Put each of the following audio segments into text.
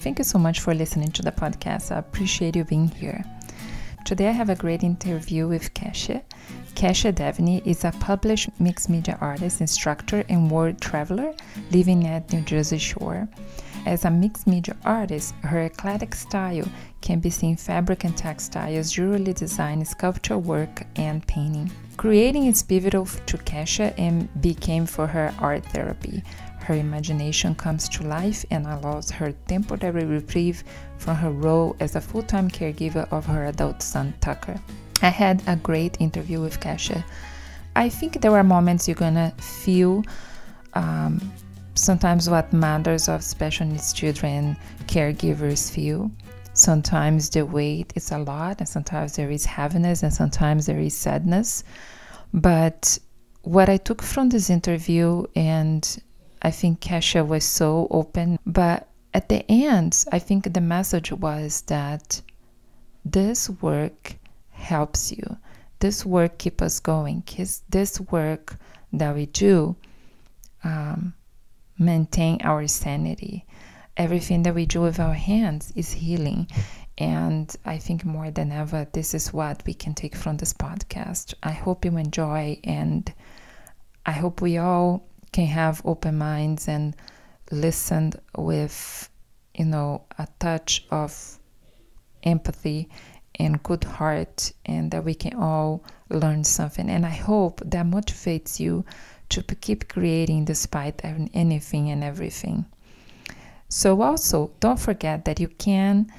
Thank you so much for listening to the podcast. I appreciate you being here. Today I have a great interview with Kesha. Kesha Devaney is a published mixed media artist, instructor, and world traveler living at New Jersey Shore. As a mixed media artist, her eclectic style can be seen in fabric and textiles, jewelry design, sculpture work, and painting. Creating is pivotal to Kesha and became for her art therapy. Her imagination comes to life and allows her temporary reprieve from her role as a full time caregiver of her adult son, Tucker. I had a great interview with Kesha. I think there are moments you're gonna feel um, sometimes what mothers of special needs children caregivers feel. Sometimes the weight is a lot, and sometimes there is heaviness, and sometimes there is sadness. But what I took from this interview and I think Kesha was so open. But at the end, I think the message was that this work helps you. This work keeps us going. This work that we do um, maintain our sanity. Everything that we do with our hands is healing. And I think more than ever, this is what we can take from this podcast. I hope you enjoy, and I hope we all can have open minds and listen with, you know, a touch of empathy and good heart, and that we can all learn something. And I hope that motivates you to keep creating despite anything and everything. So, also, don't forget that you can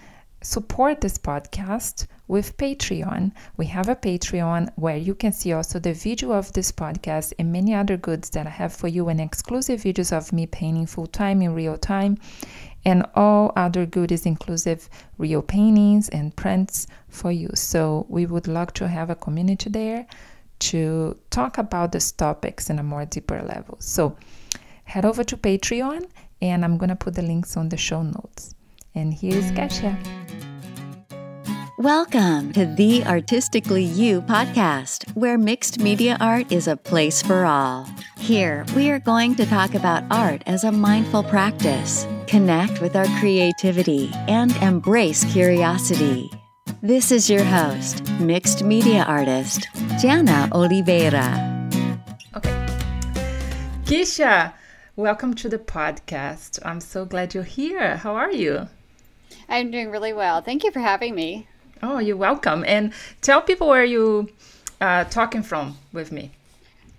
support this podcast with Patreon. We have a Patreon where you can see also the video of this podcast and many other goods that I have for you and exclusive videos of me painting full time in real time and all other goodies inclusive real paintings and prints for you. So we would love to have a community there to talk about these topics in a more deeper level. So head over to Patreon and I'm going to put the links on the show notes. And here's Kesha. Welcome to the Artistically You podcast, where mixed media art is a place for all. Here, we are going to talk about art as a mindful practice, connect with our creativity, and embrace curiosity. This is your host, mixed media artist, Jana Oliveira. Okay. Kesha, welcome to the podcast. I'm so glad you're here. How are you? I'm doing really well. Thank you for having me. Oh, you're welcome. And tell people where you uh, talking from with me.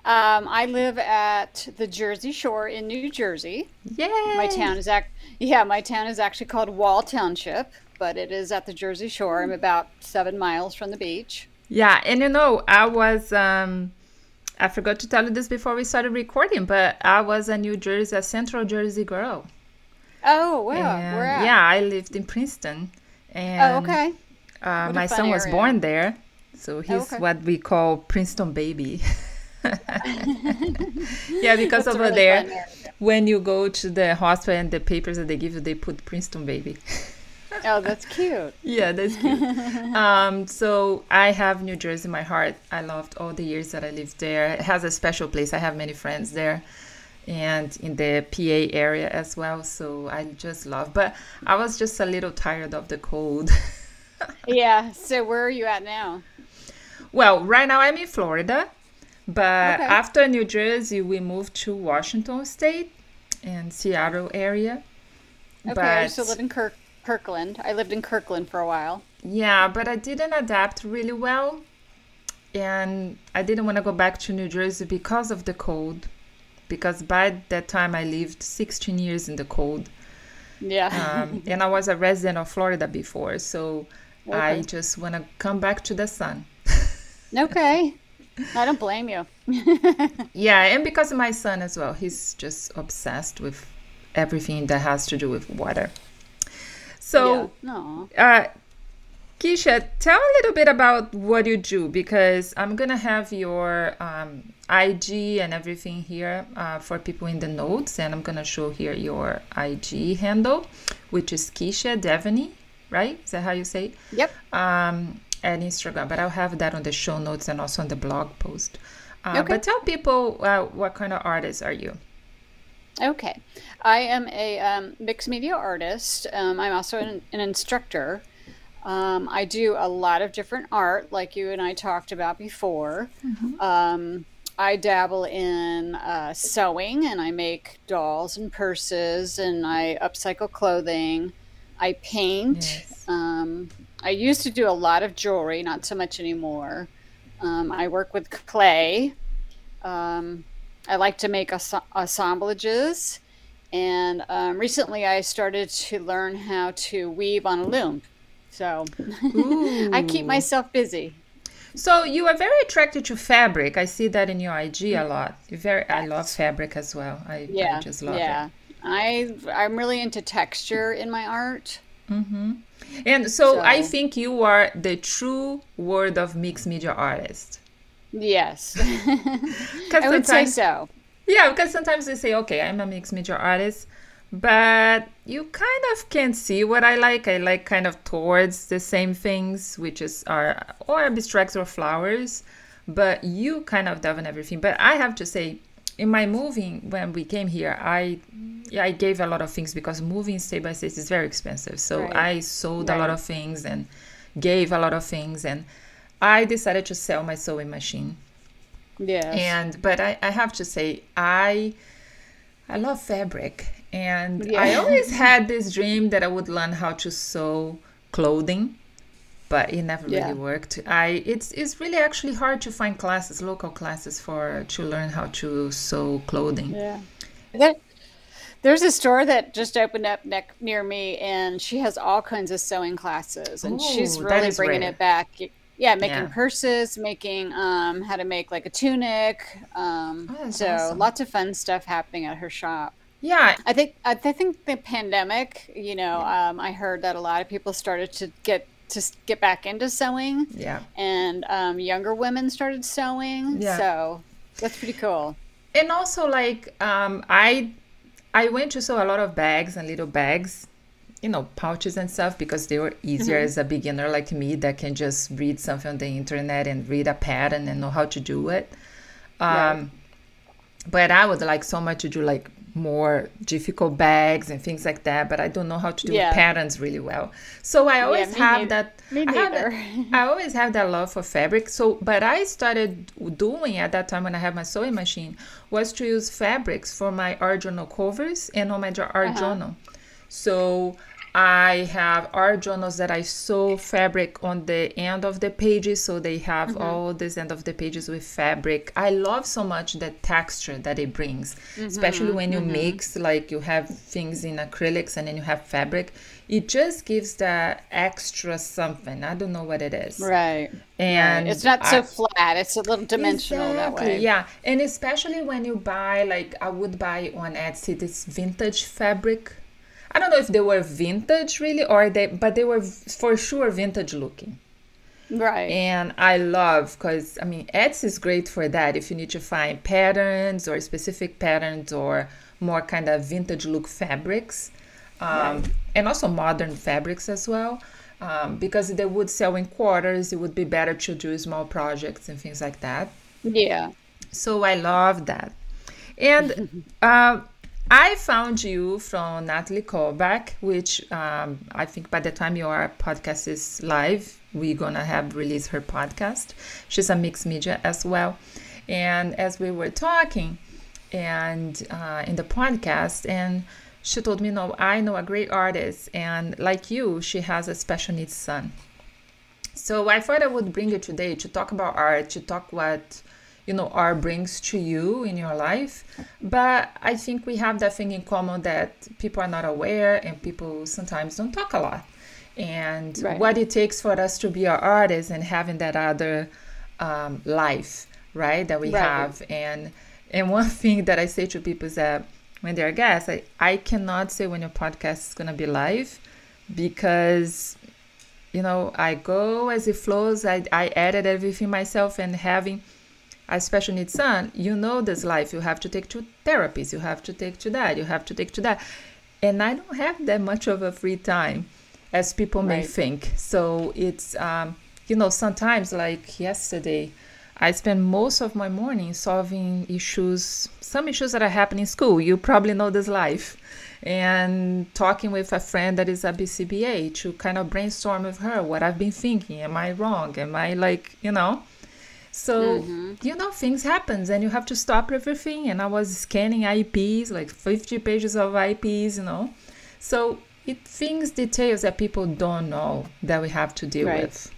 Um, I live at the Jersey Shore in New Jersey. Yay! My town is act yeah, my town is actually called Wall Township, but it is at the Jersey Shore. I'm about seven miles from the beach. Yeah, and you know, I was um, I forgot to tell you this before we started recording, but I was a New Jersey, a Central Jersey girl. Oh wow! And, yeah, I lived in Princeton. And, oh okay. Uh, my son was born there, so he's oh, okay. what we call Princeton baby. yeah, because over really there, when you go to the hospital and the papers that they give you, they put Princeton baby. oh, that's cute. yeah, that's cute. um, so I have New Jersey in my heart. I loved all the years that I lived there. It has a special place. I have many friends there and in the PA area as well. So I just love. But I was just a little tired of the cold. Yeah. So where are you at now? Well, right now I'm in Florida, but okay. after New Jersey, we moved to Washington State and Seattle area. Okay, but, I used to live in Kirk- Kirkland. I lived in Kirkland for a while. Yeah, but I didn't adapt really well, and I didn't want to go back to New Jersey because of the cold. Because by that time, I lived 16 years in the cold. Yeah. um, and I was a resident of Florida before, so okay. I just want to come back to the sun. okay. I don't blame you. yeah, and because of my son as well. He's just obsessed with everything that has to do with water. So, yeah. uh, Kesha, tell a little bit about what you do because I'm gonna have your um, IG and everything here uh, for people in the notes, and I'm gonna show here your IG handle, which is Kesha Devaney, right? Is that how you say it? Yep. Um, and Instagram, but I'll have that on the show notes and also on the blog post. Uh, okay. But tell people uh, what kind of artist are you? Okay. I am a um, mixed media artist. Um, I'm also an, an instructor. Um, I do a lot of different art, like you and I talked about before. Mm-hmm. Um, I dabble in uh, sewing and I make dolls and purses and I upcycle clothing. I paint. Yes. Um, I used to do a lot of jewelry, not so much anymore. Um, I work with clay. Um, I like to make assemblages. And um, recently I started to learn how to weave on a loom. So I keep myself busy. So you are very attracted to fabric. I see that in your IG a lot. You're very. I love fabric as well. I, yeah, I just love yeah. it. I I'm really into texture in my art. Mm-hmm. And so, so, I think you are the true word of mixed media artist. Yes, I would say so. Yeah, because sometimes they say, "Okay, I'm a mixed media artist," but you kind of can't see what I like. I like kind of towards the same things, which is are or abstracts or flowers, but you kind of done everything. But I have to say, in my moving when we came here, I yeah, I gave a lot of things because moving state by state is very expensive. So right. I sold right. a lot of things and gave a lot of things and I decided to sell my sewing machine. Yeah. And but I, I have to say I I love fabric and yeah. I always had this dream that I would learn how to sew clothing, but it never yeah. really worked. I it's it's really actually hard to find classes, local classes for to learn how to sew clothing. Yeah. That, there's a store that just opened up ne- near me, and she has all kinds of sewing classes, and Ooh, she's really bringing rare. it back. Yeah, making yeah. purses, making um, how to make like a tunic. Um, oh, so awesome. lots of fun stuff happening at her shop. Yeah, I think I think the pandemic. You know, yeah. um, I heard that a lot of people started to get to get back into sewing. Yeah, and um, younger women started sewing. Yeah. so that's pretty cool. And also, like, um, I I went to sew a lot of bags and little bags, you know, pouches and stuff because they were easier mm-hmm. as a beginner like me that can just read something on the internet and read a pattern and know how to do it. Um, right. But I would like so much to do like more difficult bags and things like that, but I don't know how to do yeah. patterns really well. So I always yeah, have neither. that. Me neither. I, I, always have that love for fabric. So, but I started doing at that time when I had my sewing machine was to use fabrics for my art journal covers and on my art uh-huh. journal. So I have art journals that I sew fabric on the end of the pages, so they have mm-hmm. all this end of the pages with fabric. I love so much the texture that it brings, mm-hmm. especially when you mm-hmm. mix like you have things in acrylics and then you have fabric. It just gives that extra something. I don't know what it is. Right. And right. it's not so I, flat. It's a little dimensional exactly, that way. Yeah, and especially when you buy like I would buy on Etsy this vintage fabric I don't know if they were vintage really or they, but they were for sure vintage looking. Right. And I love because I mean Etsy is great for that. If you need to find patterns or specific patterns or more kind of vintage look fabrics, um, right. and also modern fabrics as well. Um, because they would sell in quarters, it would be better to do small projects and things like that. Yeah. So I love that. And uh, I found you from Natalie Kalbach, which um, I think by the time your podcast is live, we're gonna have released her podcast. She's a mixed media as well, and as we were talking, and uh, in the podcast, and she told me, "No, I know a great artist, and like you, she has a special needs son." So I thought I would bring you today to talk about art, to talk what you know art brings to you in your life but i think we have that thing in common that people are not aware and people sometimes don't talk a lot and right. what it takes for us to be our artists and having that other um, life right that we right. have and and one thing that i say to people is that when they're guests i, I cannot say when your podcast is going to be live because you know i go as it flows i, I edit everything myself and having a special needs son, you know this life. You have to take to therapies, you have to take to that, you have to take to that. And I don't have that much of a free time as people may right. think. So it's, um, you know, sometimes like yesterday, I spend most of my morning solving issues, some issues that are happening in school. You probably know this life. And talking with a friend that is a BCBA to kind of brainstorm with her what I've been thinking. Am I wrong? Am I like, you know? So, mm-hmm. you know, things happens and you have to stop everything. And I was scanning IEPs, like 50 pages of IEPs, you know. So it things, details that people don't know that we have to deal right. with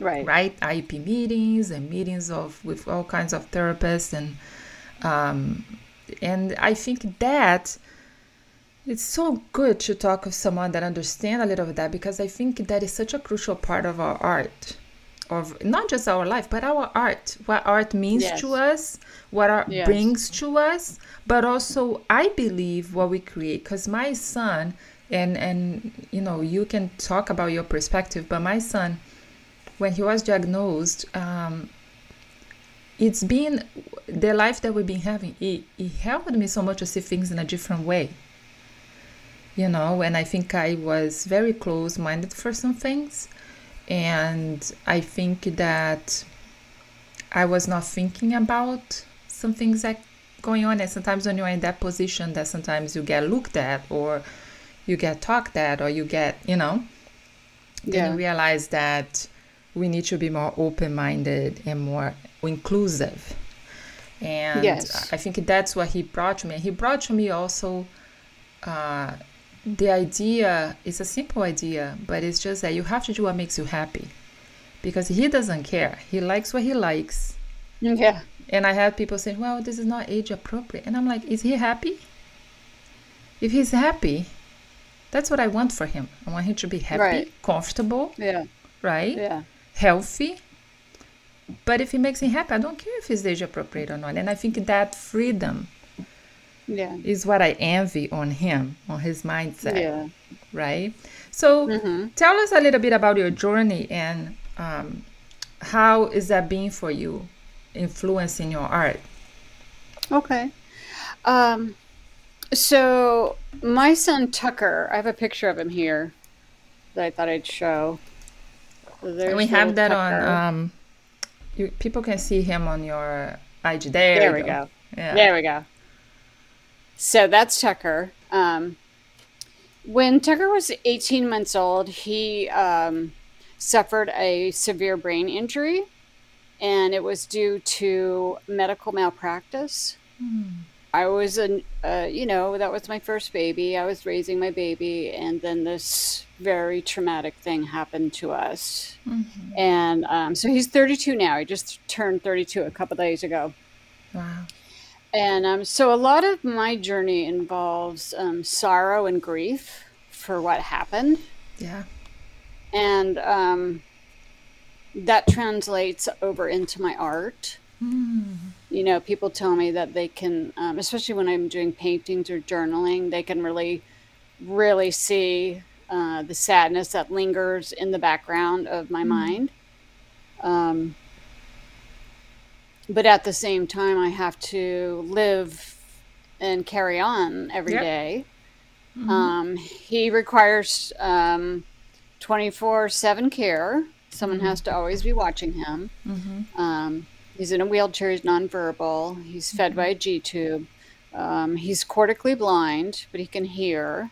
right right IEP meetings and meetings of with all kinds of therapists and um, and I think that it's so good to talk with someone that understands a little of that because I think that is such a crucial part of our art of not just our life but our art what art means yes. to us what art yes. brings to us but also i believe what we create because my son and and you know you can talk about your perspective but my son when he was diagnosed, um, it's been the life that we've been having. It, it helped me so much to see things in a different way. You know, and I think I was very close minded for some things. And I think that I was not thinking about some things that going on. And sometimes when you're in that position, that sometimes you get looked at or you get talked at or you get, you know, then yeah. you realize that we need to be more open minded and more inclusive. And yes. I think that's what he brought to me. He brought to me also uh, the idea is a simple idea, but it's just that you have to do what makes you happy because he doesn't care. He likes what he likes. Yeah. And I have people saying, well, this is not age appropriate. And I'm like, is he happy? If he's happy, that's what I want for him. I want him to be happy, right. comfortable. Yeah. Right? Yeah healthy. But if it makes me happy, I don't care if it's age appropriate or not. And I think that freedom yeah. is what I envy on him, on his mindset. Yeah. Right? So mm-hmm. tell us a little bit about your journey and um, how is that being for you, influencing your art? Okay. Um, so my son Tucker, I have a picture of him here that I thought I'd show. There's we have that Tucker. on. Um, you, people can see him on your IG. There, there we go. go. Yeah. There we go. So that's Tucker. Um, when Tucker was 18 months old, he um, suffered a severe brain injury, and it was due to medical malpractice. Hmm. I was a, uh, you know, that was my first baby. I was raising my baby, and then this very traumatic thing happened to us. Mm-hmm. And um, so he's 32 now. He just turned 32 a couple days ago. Wow. And um, so a lot of my journey involves um, sorrow and grief for what happened. Yeah. And um, that translates over into my art. Mm you know, people tell me that they can, um, especially when I'm doing paintings or journaling, they can really, really see uh, the sadness that lingers in the background of my mm-hmm. mind. But at the same time, I have to live and carry on every yep. day. Mm-hmm. Um, he requires um, 24 7 care. Someone mm-hmm. has to always be watching him. Mm-hmm. Um, He's in a wheelchair. He's nonverbal. He's fed by a G tube. Um, he's cortically blind, but he can hear.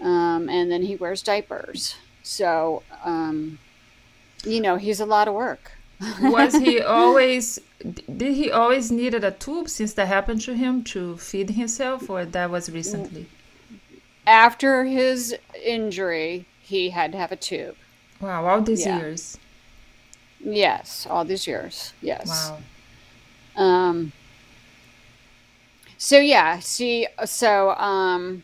Um, and then he wears diapers. So, um, you know, he's a lot of work. Was he always? Did he always needed a tube since that happened to him to feed himself, or that was recently? After his injury, he had to have a tube. Wow! All these yeah. years. Yes, all these years. Yes. Wow. Um. So yeah, see, so um,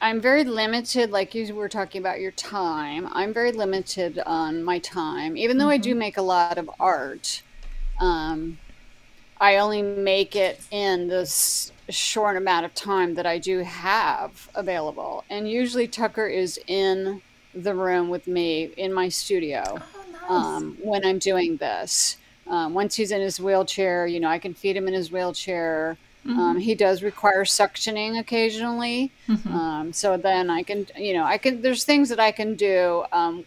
I'm very limited. Like you were talking about your time, I'm very limited on my time. Even though mm-hmm. I do mm-hmm. make a lot of art, um, I only make it in this short amount of time that I do have available. And usually Tucker is in the room with me in my studio. Oh um, when I'm doing this. Um, once he's in his wheelchair, you know, I can feed him in his wheelchair. Mm-hmm. Um, he does require suctioning occasionally. Mm-hmm. Um, so then I can, you know, I can, there's things that I can do um,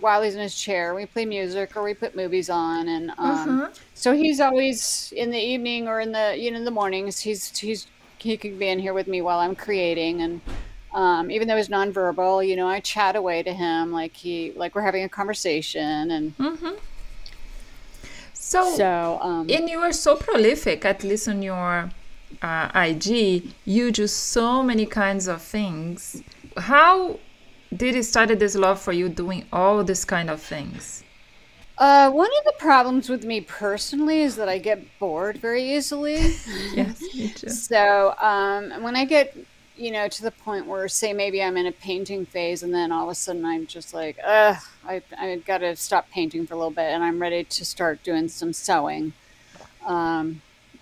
while he's in his chair. We play music or we put movies on, and um, Uh-huh. so he's always in the evening or in the you know in the mornings. He's he's he could be in here with me while I'm creating, and um, even though he's nonverbal, you know, I chat away to him like he like we're having a conversation, and So, so um, and you are so prolific, at least on your uh, IG. You do so many kinds of things. How did it started this love for you doing all this kind of things? uh, one of the problems with me personally is that I get bored very easily. Yes, me too. So um, when I get, you know, to the point where, say, maybe I'm in a painting phase, and then all of a sudden I'm just like, ugh, I I got to stop painting for a little bit, and I'm ready to start doing some sewing. Um,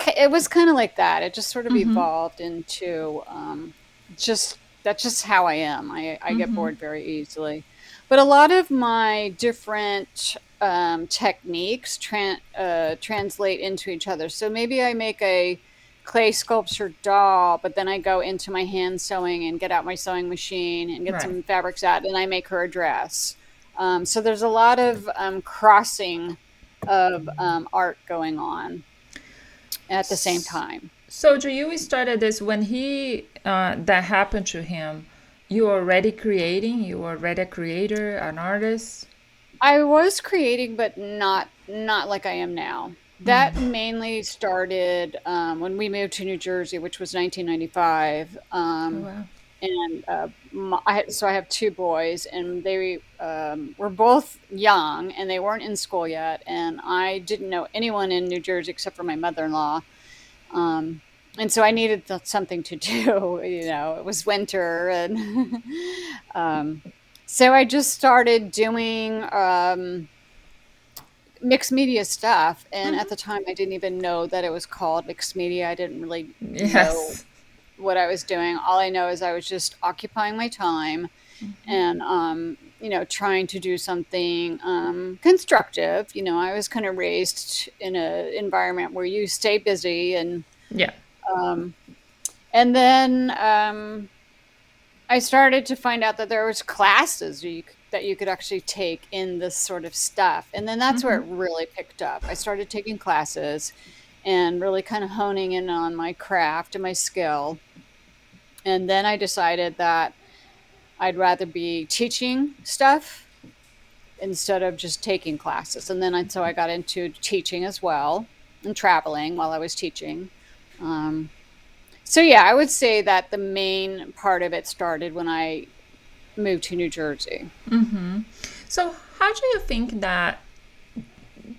it was kind of like that. It just sort of evolved into um, just that's just how I am. I I get bored very easily, but a lot of my different um, techniques tran- uh, translate into each other. So maybe I make a clay sculpture doll, but then I go into my hand sewing and get out my sewing machine and get Right. some fabrics out, and I make her a dress. Um, so there's a lot of um, crossing of um, art going on at the same time. So, do you started this when he uh, that happened to him? You were already creating. You were already a creator, an artist. I was creating, but not not like I am now. That mainly started um, when we moved to New Jersey, which was 1995. Um, Wow. And uh, my, I, so I have two boys, and they um, were both young, and they weren't in school yet. And I didn't know anyone in New Jersey except for my mother-in-law. Um, and so I needed th- something to do. You know, it was winter, and um, so I just started doing um, mixed media stuff. And at the time, I didn't even know that it was called mixed media. I didn't really know Yes. What I was doing. All I know is I was just occupying my time and, um, you know, trying to do something um, constructive. You know, I was kind of raised in an environment where you stay busy and, Yeah. um, and then um, I started to find out that there was classes you, that you could actually take in this sort of stuff, and then that's where it really picked up. I started taking classes and really kind of honing in on my craft and my skill, and then I decided that I'd rather be teaching stuff instead of just taking classes, and then I, so I got into teaching as well and traveling while I was teaching. Um, so yeah, I would say that the main part of it started when I moved to New Jersey. So, how do you think that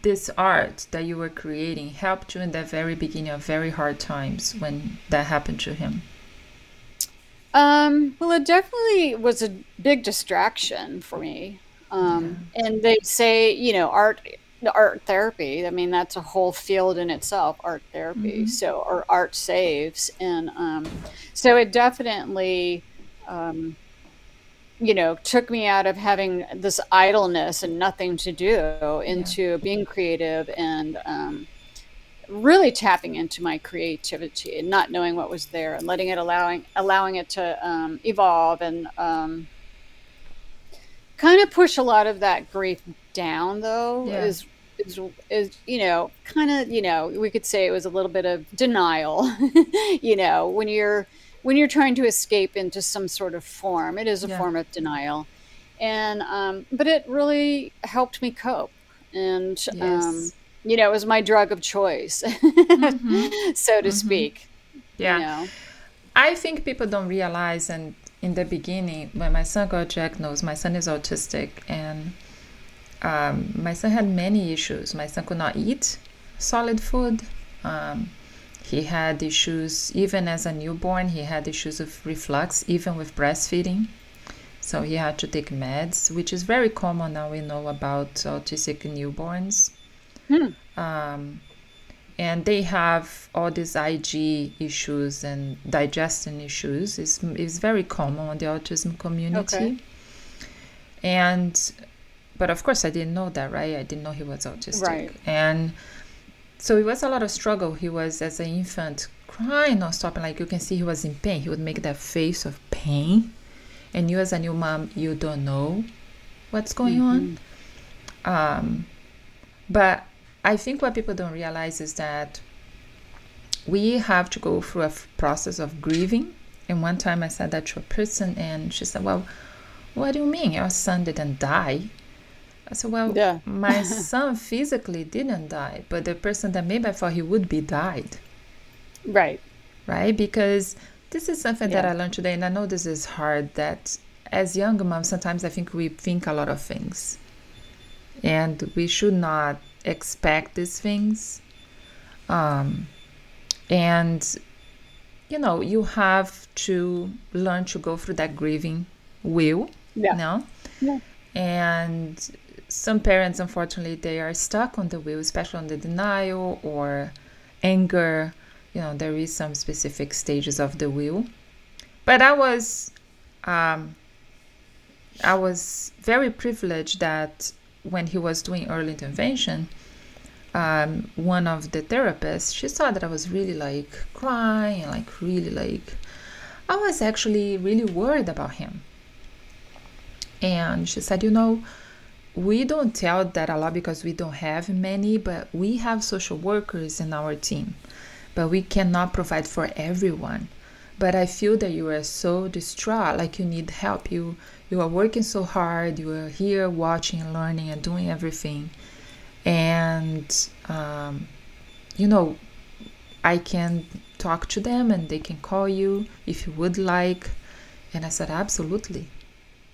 this art that you were creating helped you in the very beginning of very hard times when that happened to him? Um, well, it definitely was a big distraction for me. Um, and they say, you know, art, art therapy. I mean, that's a whole field in itself, art therapy. So, or art saves, and um, so it definitely, um, you know, took me out of having this idleness and nothing to do into being creative and um, really tapping into my creativity and not knowing what was there and letting it allowing allowing it to um, evolve and um, kind of push a lot of that grief down though Yeah. is is is you know kind of you know we could say it was a little bit of denial you know when you're when you're trying to escape into some sort of form it is a Yeah. form of denial and um, but it really helped me cope and um, Yes. You know it was my drug of choice so to speak Yeah. you know I think people don't realize, and in the beginning, when my son got diagnosed, my son is autistic, and um, my son had many issues. My son could not eat solid food. Um, he had issues, even as a newborn, he had issues of reflux, even with breastfeeding. So he had to take meds, which is very common now. We know about autistic newborns. Um, and they have all these IG issues and digestion issues. It's, it's very common in the autism community. Okay. And, but of course, I didn't know that, right? I didn't know he was autistic. Right. And so it was a lot of struggle. He was, as an infant, crying nonstop. And like you can see, he was in pain. He would make that face of pain. And you, as a new mom, you don't know what's going mm-hmm. on. Um, but I think what people don't realize is that we have to go through a process of grieving. And one time I said that to a person, and she said, Well, what do you mean? Your son didn't die? I said, Well, yeah. my son physically didn't die, but the person that maybe I thought he would be died. Right. Right? Because this is something yeah. that I learned today, and I know this is hard that as young moms, sometimes I think we think a lot of things. And we should not expect these things. Um, and, you know, you have to learn to go through that grieving wheel. Yeah. You know? Yeah. And some parents, unfortunately, they are stuck on the wheel, especially on the denial or anger. You know, there is some specific stages of the wheel. But I was, um, I was very privileged that when he was doing early intervention, um, one of the therapists, she saw that I was really like crying, and like really like, I was actually really worried about him. And she said, you know, we don't tell that a lot because we don't have many, but we have social workers in our team, but we cannot provide for everyone. But I feel that you are so distraught, like you need help. You you are working so hard. You are here watching and learning and doing everything and um, you know i can talk to them and they can call you if you would like and i said absolutely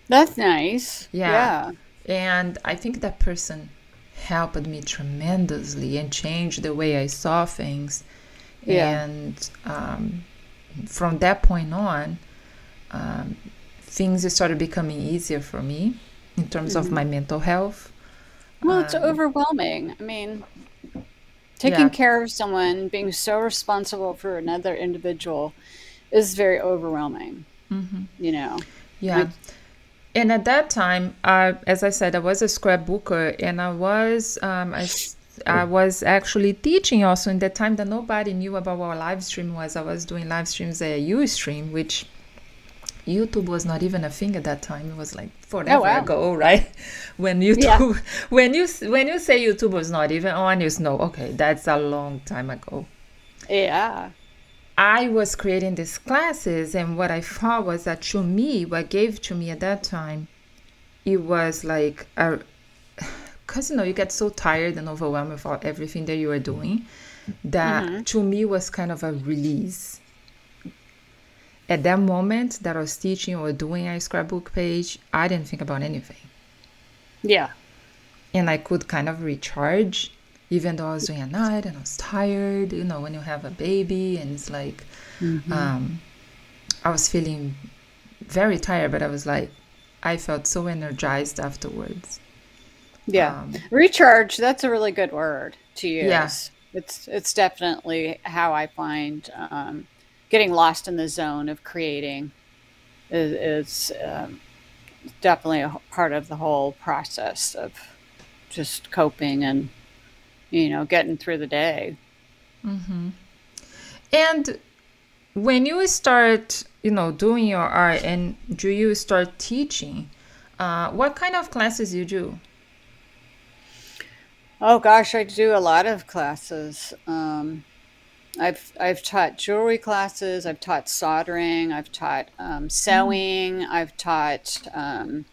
that's nice yeah, yeah. and i think that person helped me tremendously and changed the way i saw things yeah. and um, from that point on um, things started becoming easier for me in terms mm-hmm. of my mental health well, it's um, overwhelming. I mean, taking yeah. care of someone, being so responsible for another individual is very overwhelming. Mm-hmm. You know? Yeah. and at that time, uh, as I said, I was a scrapbooker and I was, um, I, I was actually teaching also in that time that nobody knew about what live stream was. I was doing live streams at Ustream, which YouTube was not even a thing at that time. It was like forever oh, wow. ago, right? When YouTube, yeah. when you when you say YouTube was not even on, you know, okay, that's a long time ago. Yeah. I was creating these classes, and what I thought was that to me, what gave to me at that time, it was like a, because you know you get so tired and overwhelmed with all, everything that you are doing, that mm-hmm. to me was kind of a release at that moment that I was teaching or doing a scrapbook page, I didn't think about anything. Yeah. And I could kind of recharge, even though I was doing a night and I was tired. You know, when you have a baby and it's like, mm-hmm. um, I was feeling very tired, but I was like, I felt so energized afterwards. Yeah. Um, recharge, that's a really good word to use. Yeah. It's, it's definitely how I find, um, getting lost in the zone of creating is, is um, definitely a part of the whole process of just coping and you know getting through the day mm-hmm. and when you start you know doing your art and do you start teaching uh, what kind of classes you do oh gosh i do a lot of classes um, I've I've taught jewelry classes. I've taught soldering. I've taught um, sewing. Mm. I've taught, um,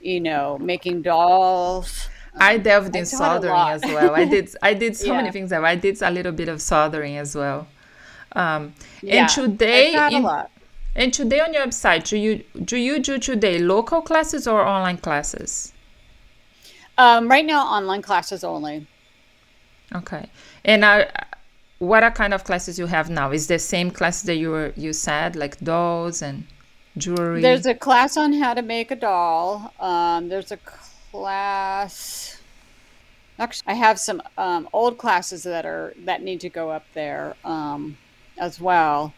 you know, making dolls. I delved in soldering as well. I did I did so yeah. many things. That I did a little bit of soldering as well. Um, yeah, and today, in, and today on your website, do you do you do today local classes or online classes? Um, right now, online classes only. Okay, and I what are kind of classes you have now? Is the same class that you were you said like dolls and jewelry? There's a class on how to make a doll. Um, there's a class. Actually, I have some um, old classes that are that need to go up there um, as well.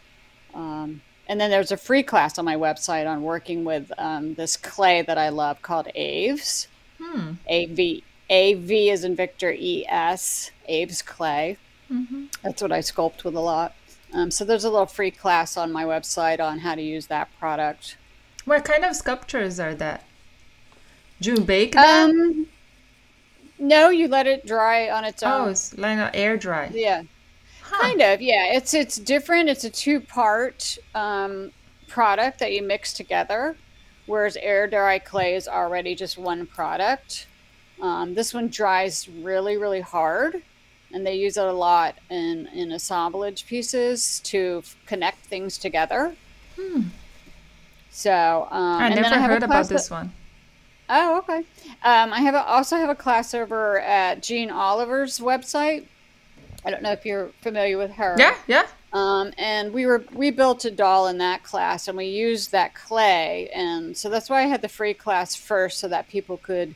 Um, and then there's a free class on my website on working with um, this clay that I love called Aves. Hmm. A V A V is in Victor E S Aves clay. Mm-hmm. That's what I sculpt with a lot. Um, so there's a little free class on my website on how to use that product. What kind of sculptures are that? Do you bake them? Um, no, you let it dry on its own. oh, it's like an air dry. Yeah, Huh. kind of. Yeah, it's it's different. It's a two part um, product that you mix together, whereas air dry clay is already just one product. Um, this one dries really, really hard, and they use it a lot in in assemblage pieces to f- connect things together. Hmm. So um, I never have heard about class that- this one. Oh, okay. Um, I have a, also have a class over at Jeanne Oliver's website. I don't know if you're familiar with her. Yeah, yeah. Um, and we were we built a doll in that class, and we used that clay, and so that's why I had the free class first, so that people could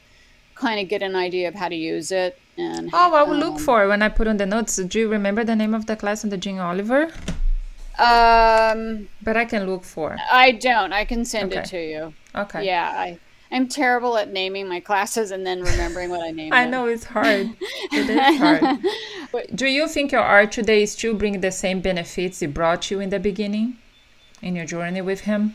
kind of get an idea of how to use it. And Oh, I will look um, for it when I put on the notes. Do you remember the name of the class on the Jeanne Oliver? Um, But I can look for. I don't. I can send it to you. Okay. Yeah, I I'm terrible at naming my classes and then remembering what I named. Them. I them. know it's hard. it is hard. Do you think your art today still bring the same benefits it brought you in the beginning, in your journey with him?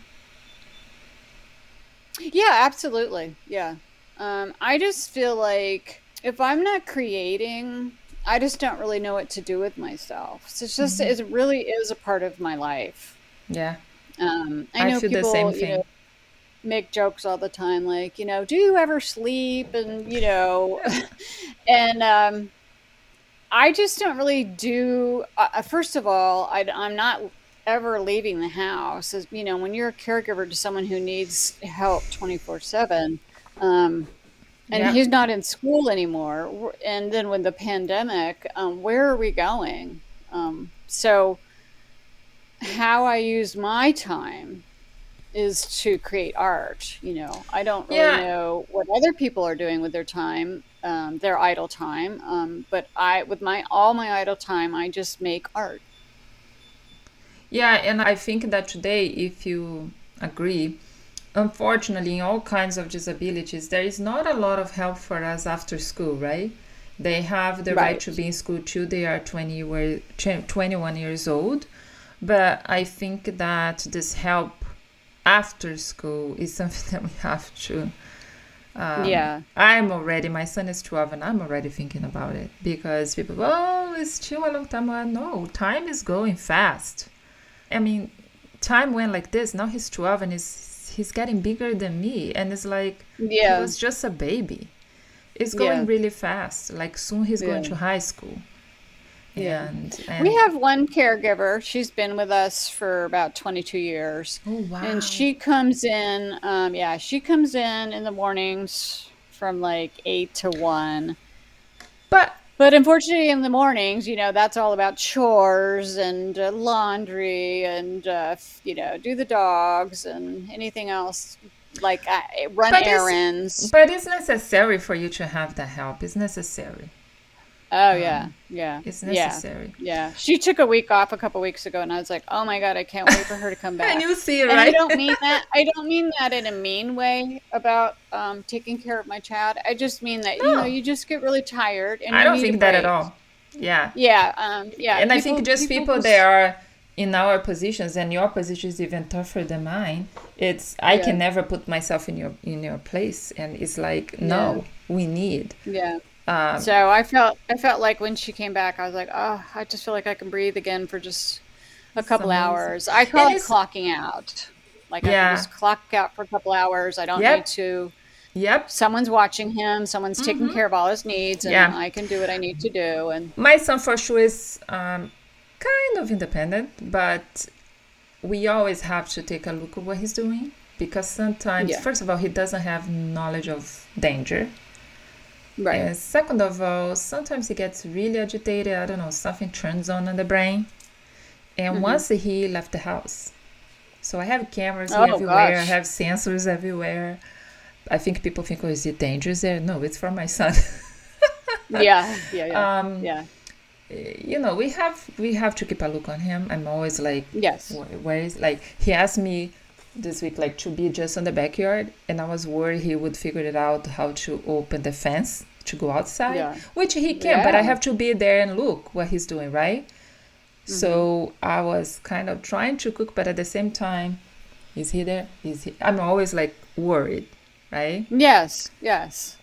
Yeah, absolutely. Yeah. Um, I just feel like if I'm not creating, I just don't really know what to do with myself. So it's just, Mm-hmm. it really is a part of my life. Yeah. Um, I I know feel the people, same you know, make jokes all the time, like, you know, do you ever sleep? And, you know, and um, I just don't really do, uh, uh, first of all, I, I'm not ever leaving the house. As, you know, when you're a caregiver to someone who needs help 24 7, um, and Yeah. he's not in school anymore. And then with the pandemic, um, where are we going? Um, so, how I use my time is to create art. You know, I don't really Yeah. know what other people are doing with their time, um, their idle time. Um, but I, with my all my idle time, I just make art. Yeah, and I think that today, if you agree, unfortunately, in all kinds of disabilities, there is not a lot of help for us after school, right? They have the right, Right. to be in school till they are 20 year, 21 years old. But I think that this help after school is something that we have to. Um, Yeah. I'm already, my son is 12 and I'm already thinking about it because people, oh, it's still a long time. Well, no, time is going fast. I mean, time went like this. Now he's 12 and he's, he's getting bigger than me. And it's like, Yeah. he was just a baby. It's going Yeah. really fast. Like soon he's going to high school. Yeah. And, and We have one caregiver. She's been with us for about 22 years. oh wow. And she comes in, um, yeah, she comes in in the mornings from like 8 to 1. but But unfortunately, in the mornings, you know, that's all about chores and uh, laundry and, uh, you know, do the dogs and anything else like uh, run But it's- errands. but it's necessary for you to have the help. It's necessary. Oh, yeah. Yeah. It's Yeah. necessary. Yeah. She took a week off a couple weeks ago, and I was like, oh my God, I can't wait for her to come back. And you see, And I don't mean that. I don't mean that in a mean way about um, taking care of my child. I just mean that you know you just get really tired. And I don't think that at all. Yeah. Yeah, um, yeah. and I think just people just- that are in our positions and your position is even tougher than mine. It's I can never put myself in your in your place, and it's like no, we need. Yeah. Um, So I felt I felt like when she came back, I was like, oh, I just feel like I can breathe again for just a couple hours. I call it clocking out. Like I Yeah. can just clock out for a couple hours. I don't Yep. need to. yep. Someone's watching him. Someone's taking care of all his needs, and Mm-hmm. Yeah. I can do what I need to do. And My son for sure is um, kind of independent, but we always have to take a look at what he's doing because sometimes, Yeah. first of all, he doesn't have knowledge of danger. Right, And second of all, sometimes he gets really agitated. I don't know, something turns on in the brain. And Mm-hmm. once he left the house, so I have cameras Oh, everywhere, I have sensors everywhere. I think people think, oh, is it dangerous there? No, it's for my son. yeah, yeah, yeah, um, yeah. you know, we have we have to keep a look on him. I'm always like, Yes. where, where is like he asked me this week like to be just on the backyard and i was worried he would figure it out how to open the fence to go outside Yeah. which he can but i have to be there and look what he's doing right mm-hmm. so i was kind of trying to cook but at the same time is he there is he i'm always like worried right? Yes, yes.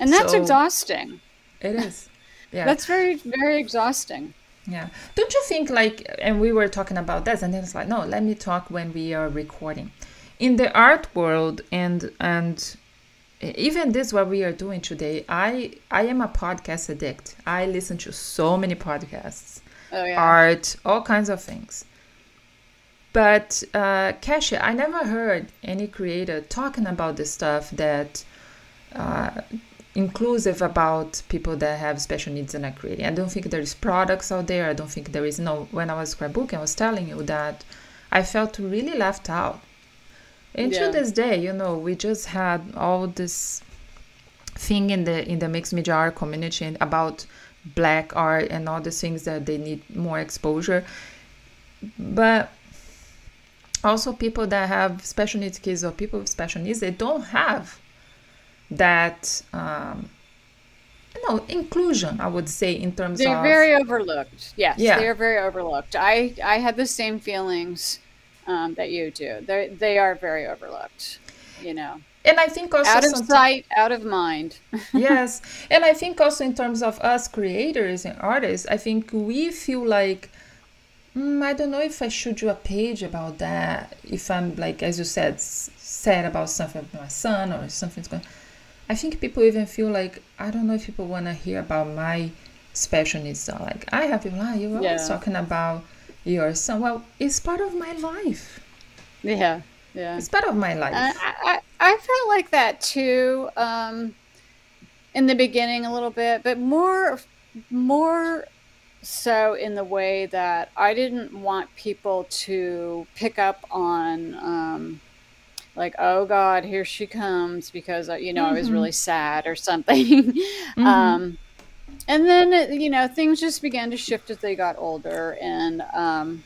And that's So- exhausting. It is. Yeah. That's very, very exhausting. Yeah. Don't you think like and we were talking about this and then it's like, no, let me talk when we are recording. In the art world and and even this what we are doing today, I I am a podcast addict. I listen to so many podcasts, Oh yeah. art, all kinds of things. But uh Kasia, I never heard any creator talking about the stuff that uh, inclusive about people that have special needs and are creating. I don't think there's products out there. I don't think there is no. When I was scrapbooking, I was telling you that I felt really left out. And Yeah. to this day, you know, we just had all this thing in the in the mixed media art community about black art and all the things that they need more exposure. But also people that have special needs kids or people with special needs, they don't have that um, you know inclusion. I would say in terms of They're very overlooked. Yes, Yeah. they are very overlooked. I I had the same feelings um, that you do. They they are very overlooked. You know, and I think also out of sight, out of mind. yes and i think also in terms of us creators and artists i think we feel like mm, i don't know if i should do a page about that if i'm like as you said sad about something with my son or something's going i think people even feel like i don't know if people want to hear about my special needs so like i have people like you're always Yeah. talking about your son well it's part of my life. Yeah, yeah. it's part of my life. Uh, I, I felt like that too um, in the beginning a little bit, but more more so in the way that I didn't want people to pick up on um, like oh God here she comes because uh, you know I was really sad or something. um, and then uh, you know things just began to shift as they got older and. Um,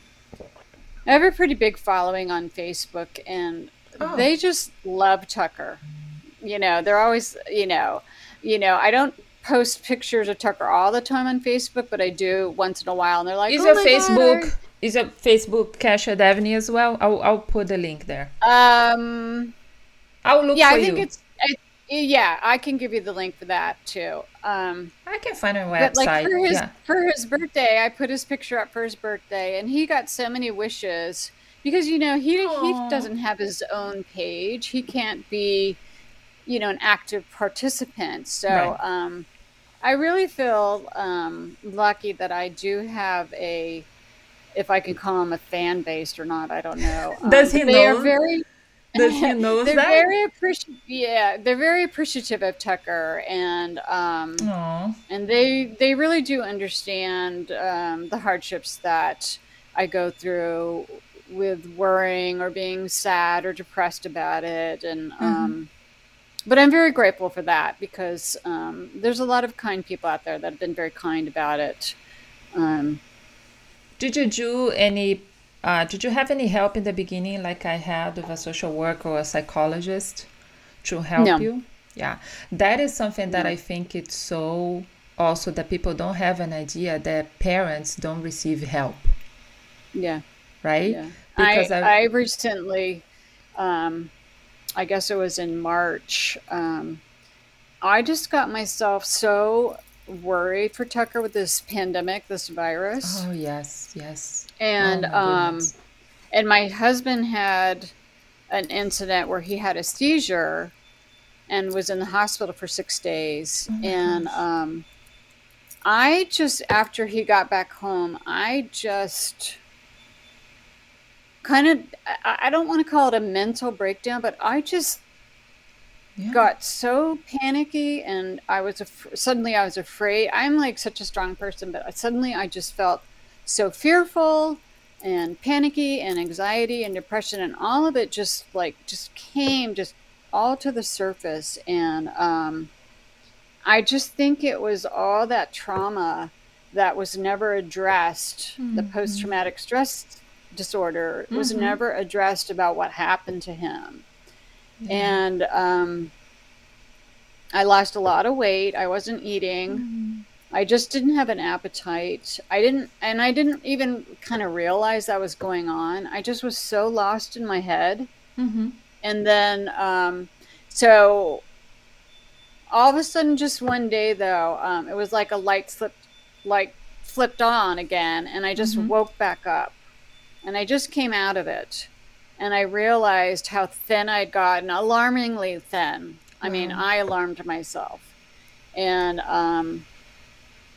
I have a pretty big following on Facebook, and Oh. they just love Tucker. You know, they're always, you know, you know. I don't post pictures of Tucker all the time on Facebook, but I do once in a while, and they're like, Is "Oh your my God, Facebook is your Facebook Kasia Devney as well? I'll I'll put the link there. Um, I'll look yeah, for I think you. it's. Yeah, I can give you the link for that too. Um, I can find a website. but like for his yeah. for his birthday, I put his picture up for his birthday, and he got so many wishes because you know he Aw. he doesn't have his own page. He can't be, you know, an active participant. So Right. um, I really feel um, lucky that I do have a, if I can call him a fan base or not, I don't know. Um, Does he They know? are very. Does he know they're that? very appreciative. Yeah, they're very appreciative of Tucker, and um, and they they really do understand um, the hardships that I go through with worrying or being sad or depressed about it, and um, but I'm very grateful for that because um, there's a lot of kind people out there that have been very kind about it. Um, Did you do any? Uh, did you have any help in the beginning, like I had with a social worker or a psychologist, to help No. you? Yeah, that is something that I think it's so also that people don't have an idea that parents don't receive help, yeah. right? Yeah. Because I, I- I recently, um, I guess it was in March, um, I just got myself so worried for Tucker with this pandemic, this virus. Oh yes, yes. and Oh, um, and my husband had an incident where he had a seizure and was in the hospital for six days. Oh, and um, I just, after he got back home, I just kind of, I, I don't want to call it a mental breakdown, but I just Yeah. got so panicky and I was af- suddenly I was afraid. I'm like such a strong person, but suddenly I just felt so fearful and panicky and anxiety and depression and all of it just like just came just all to the surface and um I just think it was all that trauma that was never addressed. The post traumatic stress disorder was never addressed about what happened to him and um, I lost a lot of weight. I wasn't eating. I just didn't have an appetite. I didn't, and I didn't even kind of realize that was going on. I just was so lost in my head. Mm-hmm. And then, um, so all of a sudden, just one day though, um, it was like a light slipped, like flipped on again, and I just mm-hmm. woke back up, and I just came out of it, and I realized how thin I'd gotten, alarmingly thin. I mean, I alarmed myself, and um,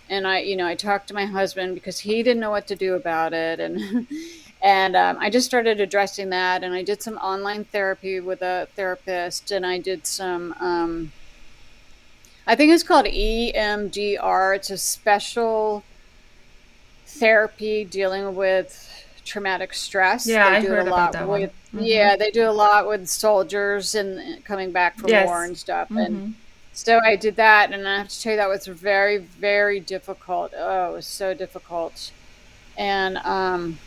and I, you know, I talked to my husband because he didn't know what to do about it, and and um, I just started addressing that, and I did some online therapy with a therapist, and I did some. Um, I think it's called EMDR. It's a special therapy dealing with traumatic stress. Yeah, they I do heard a lot about that with, one. Mm-hmm. Yeah, they do a lot with soldiers and coming back from yes. war and stuff, mm-hmm. and so I did that, and I have to tell you that was very, very difficult. Oh, it was so difficult, and um,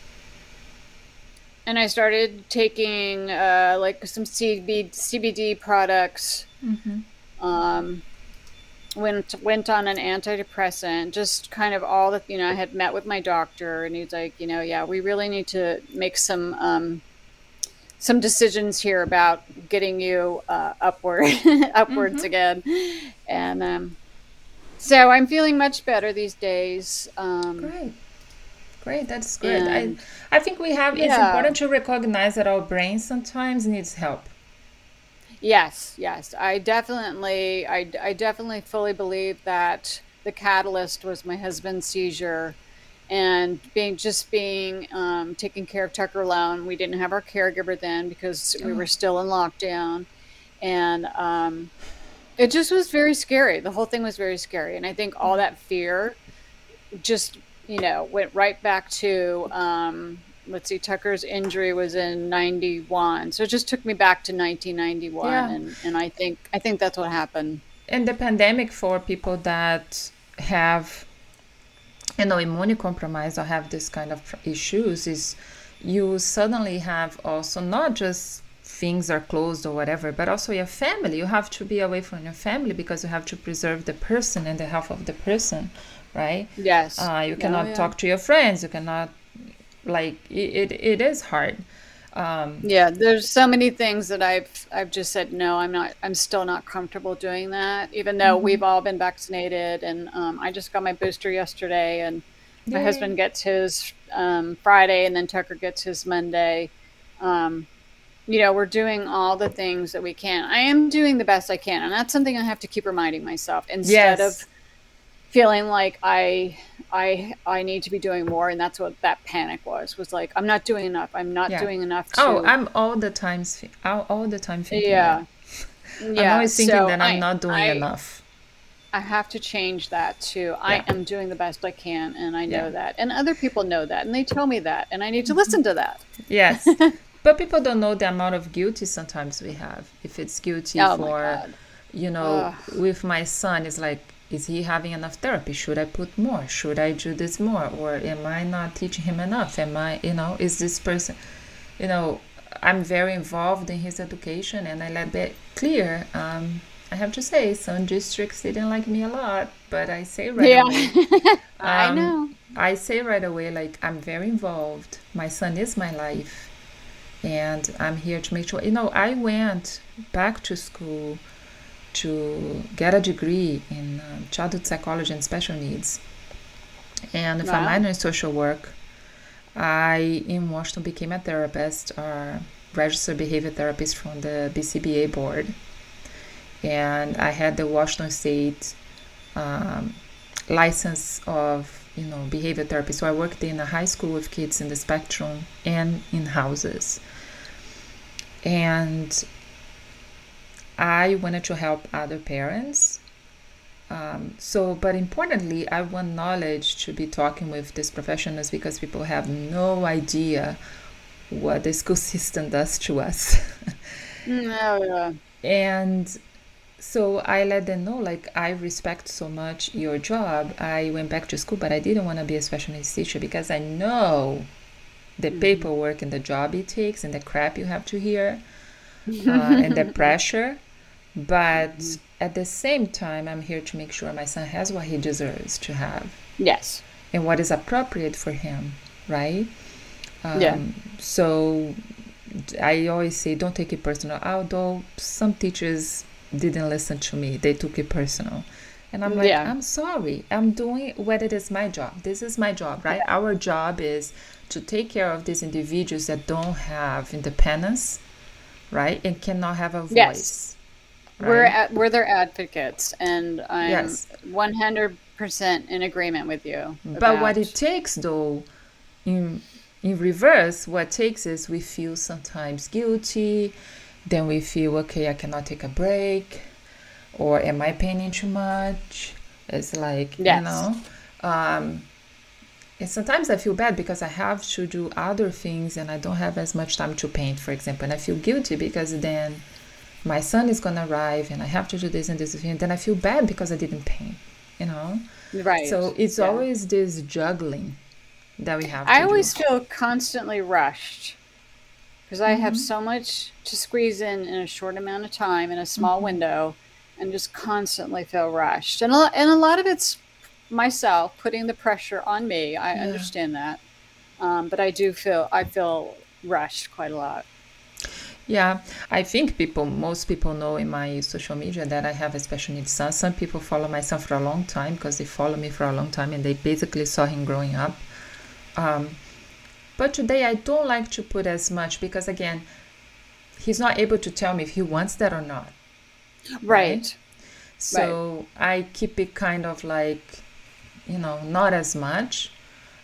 and I started taking uh, like some CB, CBD products. Mm-hmm. Um, went went on an antidepressant. Just kind of all the you know. I had met with my doctor, and he's like, you know, yeah, we really need to make some um, some decisions here about getting you uh, upward upwards mm-hmm. again and um, so i'm feeling much better these days um, great great that's good and, I, I think we have yeah. it's important to recognize that our brain sometimes needs help yes yes i definitely i, I definitely fully believe that the catalyst was my husband's seizure and being just being um, taking care of Tucker alone. We didn't have our caregiver then because we were oh. still in lockdown, and um, it just was very scary. The whole thing was very scary, and I think all that fear just you know went right back to um, let's see tucker's injury was in 91 so it just took me back to 1991 yeah. and, and i think i think that's what happened. And the pandemic for people that have you know immunocompromised or have this kind of issues is you suddenly have also not just things are closed or whatever but also your family. You have to be away from your family because you have to preserve the person and the health of the person right? Yes. Uh, you cannot yeah. talk to your friends. You cannot like it, it, is hard um, yeah there's so many things that i've i've just said no i'm not i'm still not comfortable doing that even though mm-hmm. we've all been vaccinated and um, i just got my booster yesterday and Yay. my husband gets his um, friday and then tucker gets his monday um, you know we're doing all the things that we can i am doing the best i can and that's something i have to keep reminding myself instead yes. of feeling like i I I need to be doing more, and that's what that panic was. Was like I'm not doing enough. I'm not yeah. doing enough. Oh, to... Oh, I'm all the time, all, all the time thinking. Yeah, that. yeah. I'm always thinking so that I'm I, not doing I, enough. I have to change that too. Yeah. I am doing the best I can, and I know yeah. that, and other people know that, and they tell me that, and I need to listen to that. Yes, but people don't know the amount of guilty sometimes we have. If it's guilty oh for, you know, Ugh. with my son, it's like is he having enough therapy? Should i put more? Should i do this more? Or am i not teaching him enough? Am i you know is this person you know i'm very involved in his education and i let that clear. Um, i have to say some districts didn't like me a lot but i say right yeah. away um, i know. I say right away like i'm very involved. My son is my life. And i'm here to make sure you know i went back to school to get a degree in uh, childhood psychology and special needs. And wow. a minor in social work. I, in Washington, became a therapist, or registered behavior therapist from the BCBA board. And I had the Washington State um, license of you know behavior therapy. So I worked in a high school with kids in the spectrum and in houses. And I wanted to help other parents. Um, so, but importantly, I want knowledge to be talking with these professionals because people have no idea what the school system does to us. no, yeah. And so I let them know, like, I respect so much your job. I went back to school, but I didn't want to be a special needs teacher because I know the mm-hmm. paperwork and the job it takes and the crap you have to hear uh, and the pressure. But mm-hmm. at the same time, I'm here to make sure my son has what he deserves to have. Yes. And what is appropriate for him, right? Um, yeah. So I always say don't take it personal. Although some teachers didn't listen to me, they took it personal. And I'm like, yeah. I'm sorry. I'm doing what it is my job. This is my job, right? Yeah. Our job is to take care of these individuals that don't have independence, right? And cannot have a voice. Yes. Right? We're at, we're their advocates and I'm yes. 100% in agreement with you. But what it takes though in in reverse, what takes is we feel sometimes guilty, then we feel okay, I cannot take a break or am I painting too much? It's like, yes. you know, um, and sometimes I feel bad because I have to do other things and I don't have as much time to paint, for example. And I feel guilty because then my son is going to arrive and I have to do this and this and then I feel bad because I didn't paint, you know? Right. So it's yeah. always this juggling that we have. I always do. feel constantly rushed because I mm-hmm. have so much to squeeze in in a short amount of time in a small mm-hmm. window and just constantly feel rushed. And a, lot, and a lot of it's myself putting the pressure on me. I yeah. understand that. Um, but I do feel, I feel rushed quite a lot. Yeah, I think people, most people know in my social media that I have a special needs son. Some people follow my son for a long time because they follow me for a long time and they basically saw him growing up. Um, but today I don't like to put as much because again, he's not able to tell me if he wants that or not. Right. right? So right. I keep it kind of like, you know, not as much.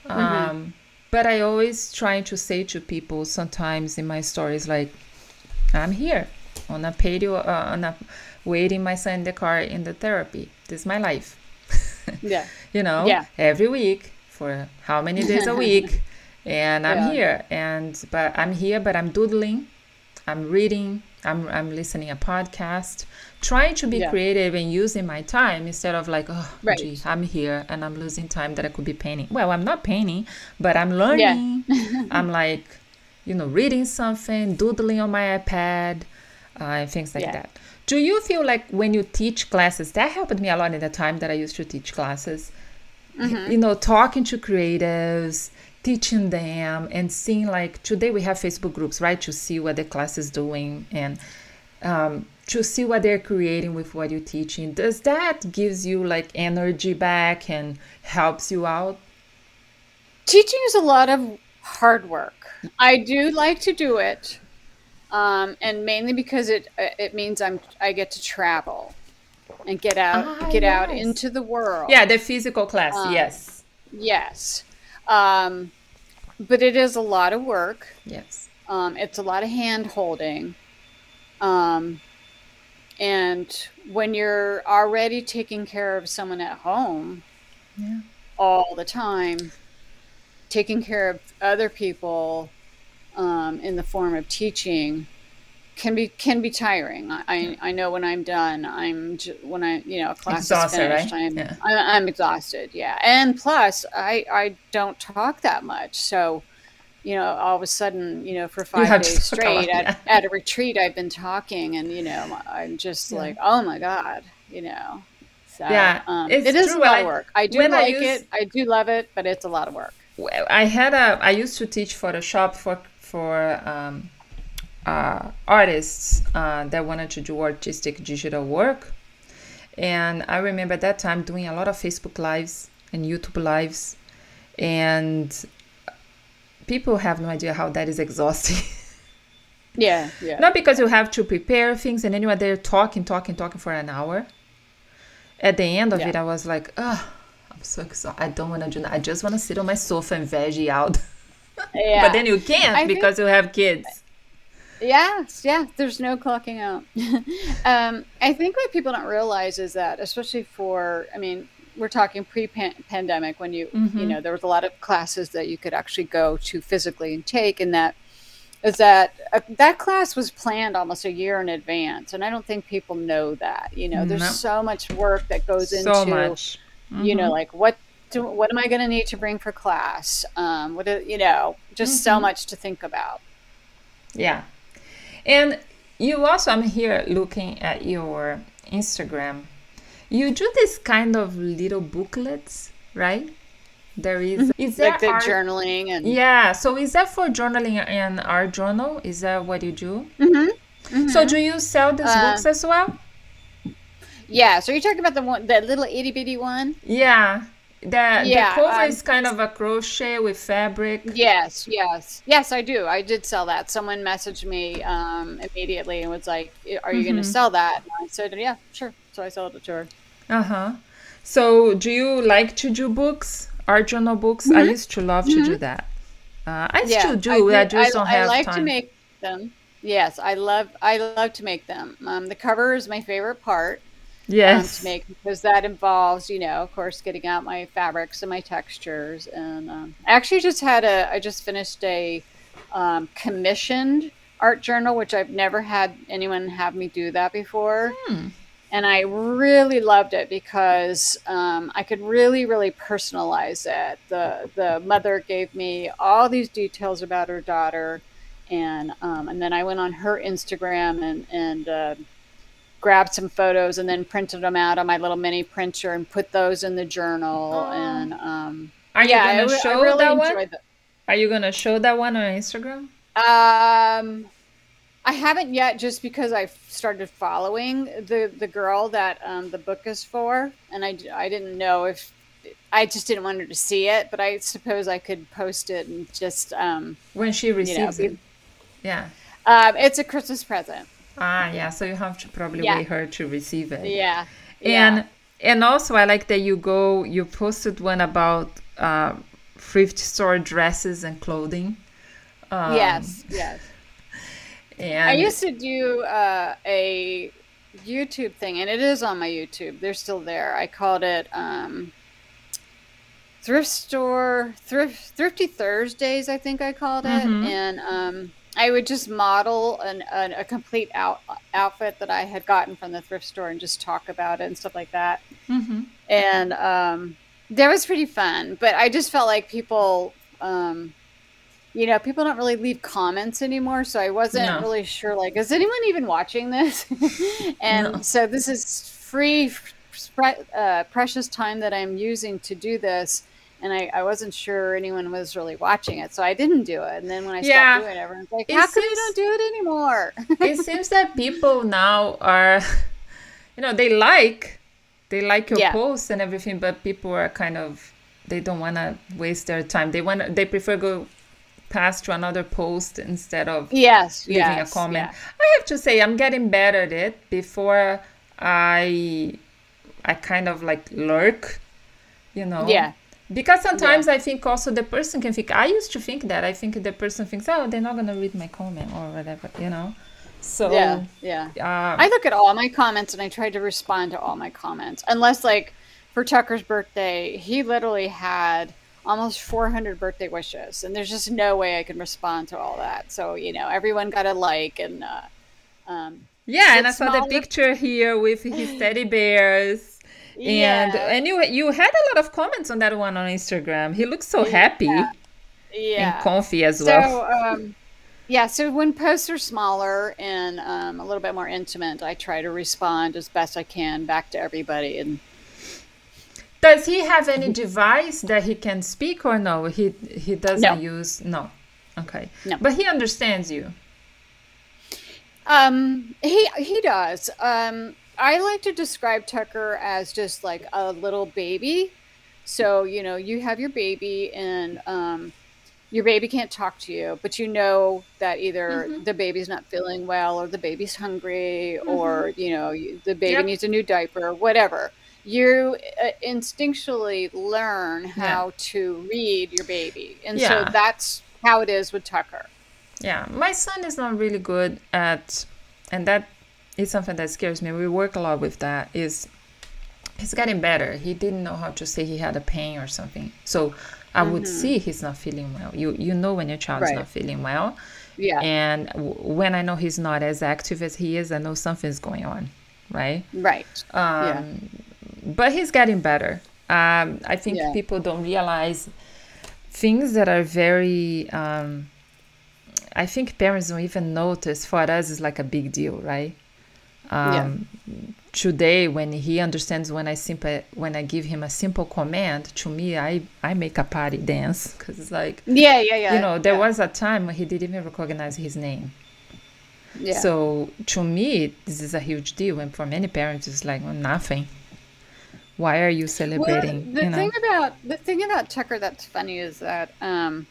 Mm-hmm. Um, but I always try to say to people sometimes in my stories, like, I'm here on a patio, uh, on a waiting my son in the car in the therapy. This is my life. yeah. you know, yeah. every week for how many days a week. and I'm yeah. here. And, but I'm here, but I'm doodling, I'm reading, I'm, I'm listening a podcast, trying to be yeah. creative and using my time instead of like, oh, right. gee, I'm here and I'm losing time that I could be painting. Well, I'm not painting, but I'm learning. Yeah. I'm like, you know, reading something, doodling on my iPad, uh, and things like yeah. that. Do you feel like when you teach classes, that helped me a lot in the time that I used to teach classes? Mm-hmm. You know, talking to creatives, teaching them and seeing like today we have facebook groups right to see what the class is doing and um, to see what they're creating with what you're teaching does that gives you like energy back and helps you out teaching is a lot of hard work i do like to do it um, and mainly because it it means i'm i get to travel and get out ah, get yes. out into the world yeah the physical class um, yes yes um, but it is a lot of work. Yes. Um, it's a lot of hand holding. Um, and when you're already taking care of someone at home yeah. all the time, taking care of other people um, in the form of teaching can be can be tiring. I I know when I'm done, I'm when I you know class exhausted, is finished, right? I'm, yeah. I'm, I'm exhausted. Yeah, and plus I I don't talk that much, so you know all of a sudden you know for five days straight at, yeah. at a retreat I've been talking, and you know I'm just yeah. like oh my god, you know. So, yeah, um, it is true. a lot of work. I do like I use, it. I do love it, but it's a lot of work. I had a. I used to teach Photoshop for for um, uh, artists uh, that wanted to do artistic digital work. And I remember at that time doing a lot of Facebook Lives and YouTube Lives. And people have no idea how that is exhausting. yeah, yeah. Not because you have to prepare things and then you are there talking, talking, talking for an hour. At the end of yeah. it, I was like, oh, I'm so exhausted. I don't want to do that. I just want to sit on my sofa and veggie out. Yeah. but then you can't I because think- you have kids Yes, yeah, there's no clocking out. um, I think what people don't realize is that, especially for, I mean, we're talking pre-pandemic when you, mm-hmm. you know, there was a lot of classes that you could actually go to physically and take, and that is that uh, that class was planned almost a year in advance, and I don't think people know that. You know, there's no. so much work that goes so into, much. Mm-hmm. you know, mm-hmm. like what do, what am I going to need to bring for class? Um, what do, you know, just mm-hmm. so much to think about. Yeah, and you also, I'm here looking at your Instagram. You do this kind of little booklets, right? There is is like the art- journaling and Yeah. So is that for journaling and art journal? Is that what you do? Mm-hmm. So do you sell these Uh, books as well? Yeah. So you're talking about the one, that little itty bitty one? Yeah. The, Yeah, the cover um, is kind of a crochet with fabric. Yes, yes, yes. I do. I did sell that. Someone messaged me um, immediately and was like, "Are you going to sell that?" And I said, "Yeah, sure." So I sold it to her. Uh huh. So do you like to do books, art journal books? I used to love to do that. Uh, I Mm-hmm. Yeah, still do. I, did- just don't have like time. to make them. Yes, I love. I love to make them. Um, the cover is my favorite part. Um, yes. to make because that involves, you know, of course, getting out my fabrics and my textures. And um, I actually just had a, I just finished a um, commissioned art journal, which I've never had anyone have me do that before. Hmm. And I really loved it because um, I could really, really personalize it. The the mother gave me all these details about her daughter, and um, and then I went on her Instagram and and uh, grabbed some photos and then printed them out on my little mini printer and put those in the journal. And um, Are you yeah, I gonna I show really that one? the- Are you gonna show that one on Instagram? Um, I haven't yet, just because I started following the the girl that um, the book is for, and I I didn't know if I just didn't want her to see it, but I suppose I could post it and just um, When she receives be- it. Yeah. um, it's a Christmas present. Ah, yeah. So you have to probably Yeah. wait her to receive it. Yeah, And yeah. and also I like that you go. You posted one about uh, thrift store dresses and clothing. Um, yes, yes. And I used to do uh, a YouTube thing, and it is on my YouTube. They're still there. I called it um, thrift store thrift thrifty Thursdays. I think I called it, and um, I would just model an, an, a complete out, outfit that I had gotten from the thrift store and just talk about it and stuff like that. Mhm. And um, that was pretty fun. But I just felt like people. Um, you know, people don't really leave comments anymore, so I wasn't No. really sure. Like, is anyone even watching this? and No. so this is free, uh, precious time that I'm using to do this, and I, I wasn't sure anyone was really watching it, so I didn't do it. And then when I Yeah. stopped doing it, everyone's like, It "How come you don't do it anymore?" it seems that people now are, you know, they like, they like your Yeah. posts and everything, but people are kind of, they don't want to waste their time. They want, they prefer go pass to another post instead of yes, leaving yes, a comment. yeah. I have to say I'm getting better at it. Before I I kind of like lurk, you know. Yeah. Because sometimes I think also the person can think I used to think that. I think the person thinks, Oh, they're not gonna read my comment or whatever, you know. So Yeah, yeah. uh, I look at all my comments and I try to respond to all my comments. Unless, like, for Tucker's birthday, he literally had almost 400 birthday wishes, and there's just no way I can respond to all that. So, you know, everyone got a like, and uh, um, yeah, and I saw the picture here with his teddy bears. And Yeah. and you you had a lot of comments on that one on Instagram. He looks so happy yeah. and comfy as So, well. um, yeah, so when posts are smaller and um, a little bit more intimate, I try to respond as best I can back to everybody. And Does he have any device that he can speak or no? He he doesn't No. use no. Okay. No. But he understands you. Um, he he does. Um, I like to describe Tucker as just like a little baby. So you know, you have your baby, and um, your baby can't talk to you, but you know that either the baby's not feeling well, or the baby's hungry, or you know, the baby Yep. needs a new diaper, or whatever. You uh, instinctually learn how to read your baby, and Yeah. so that's how it is with Tucker. Yeah. My son is not really good at and that is something that scares me. We work a lot with that is he's getting better. He didn't know how to say he had a pain or something. So I would see he's not feeling well. You you know when your child's Right. not feeling well. Yeah, And w- when I know he's not as active as he is, I know something's going on, right? right. yeah. Um, But he's getting better. Um, I think Yeah. people don't realize things that are very. Um, I think parents don't even notice. For us, it's like a big deal, right? Um, Today, when he understands when I simple when I give him a simple command, to me, I I make a party dance because it's like Yeah, yeah, yeah. you know there yeah. was a time when he didn't even recognize his name. Yeah. So to me, this is a huge deal, and for many parents, it's like well, nothing. Why are you Well, celebrating? the you know? thing about the thing about Tucker that's funny is that um,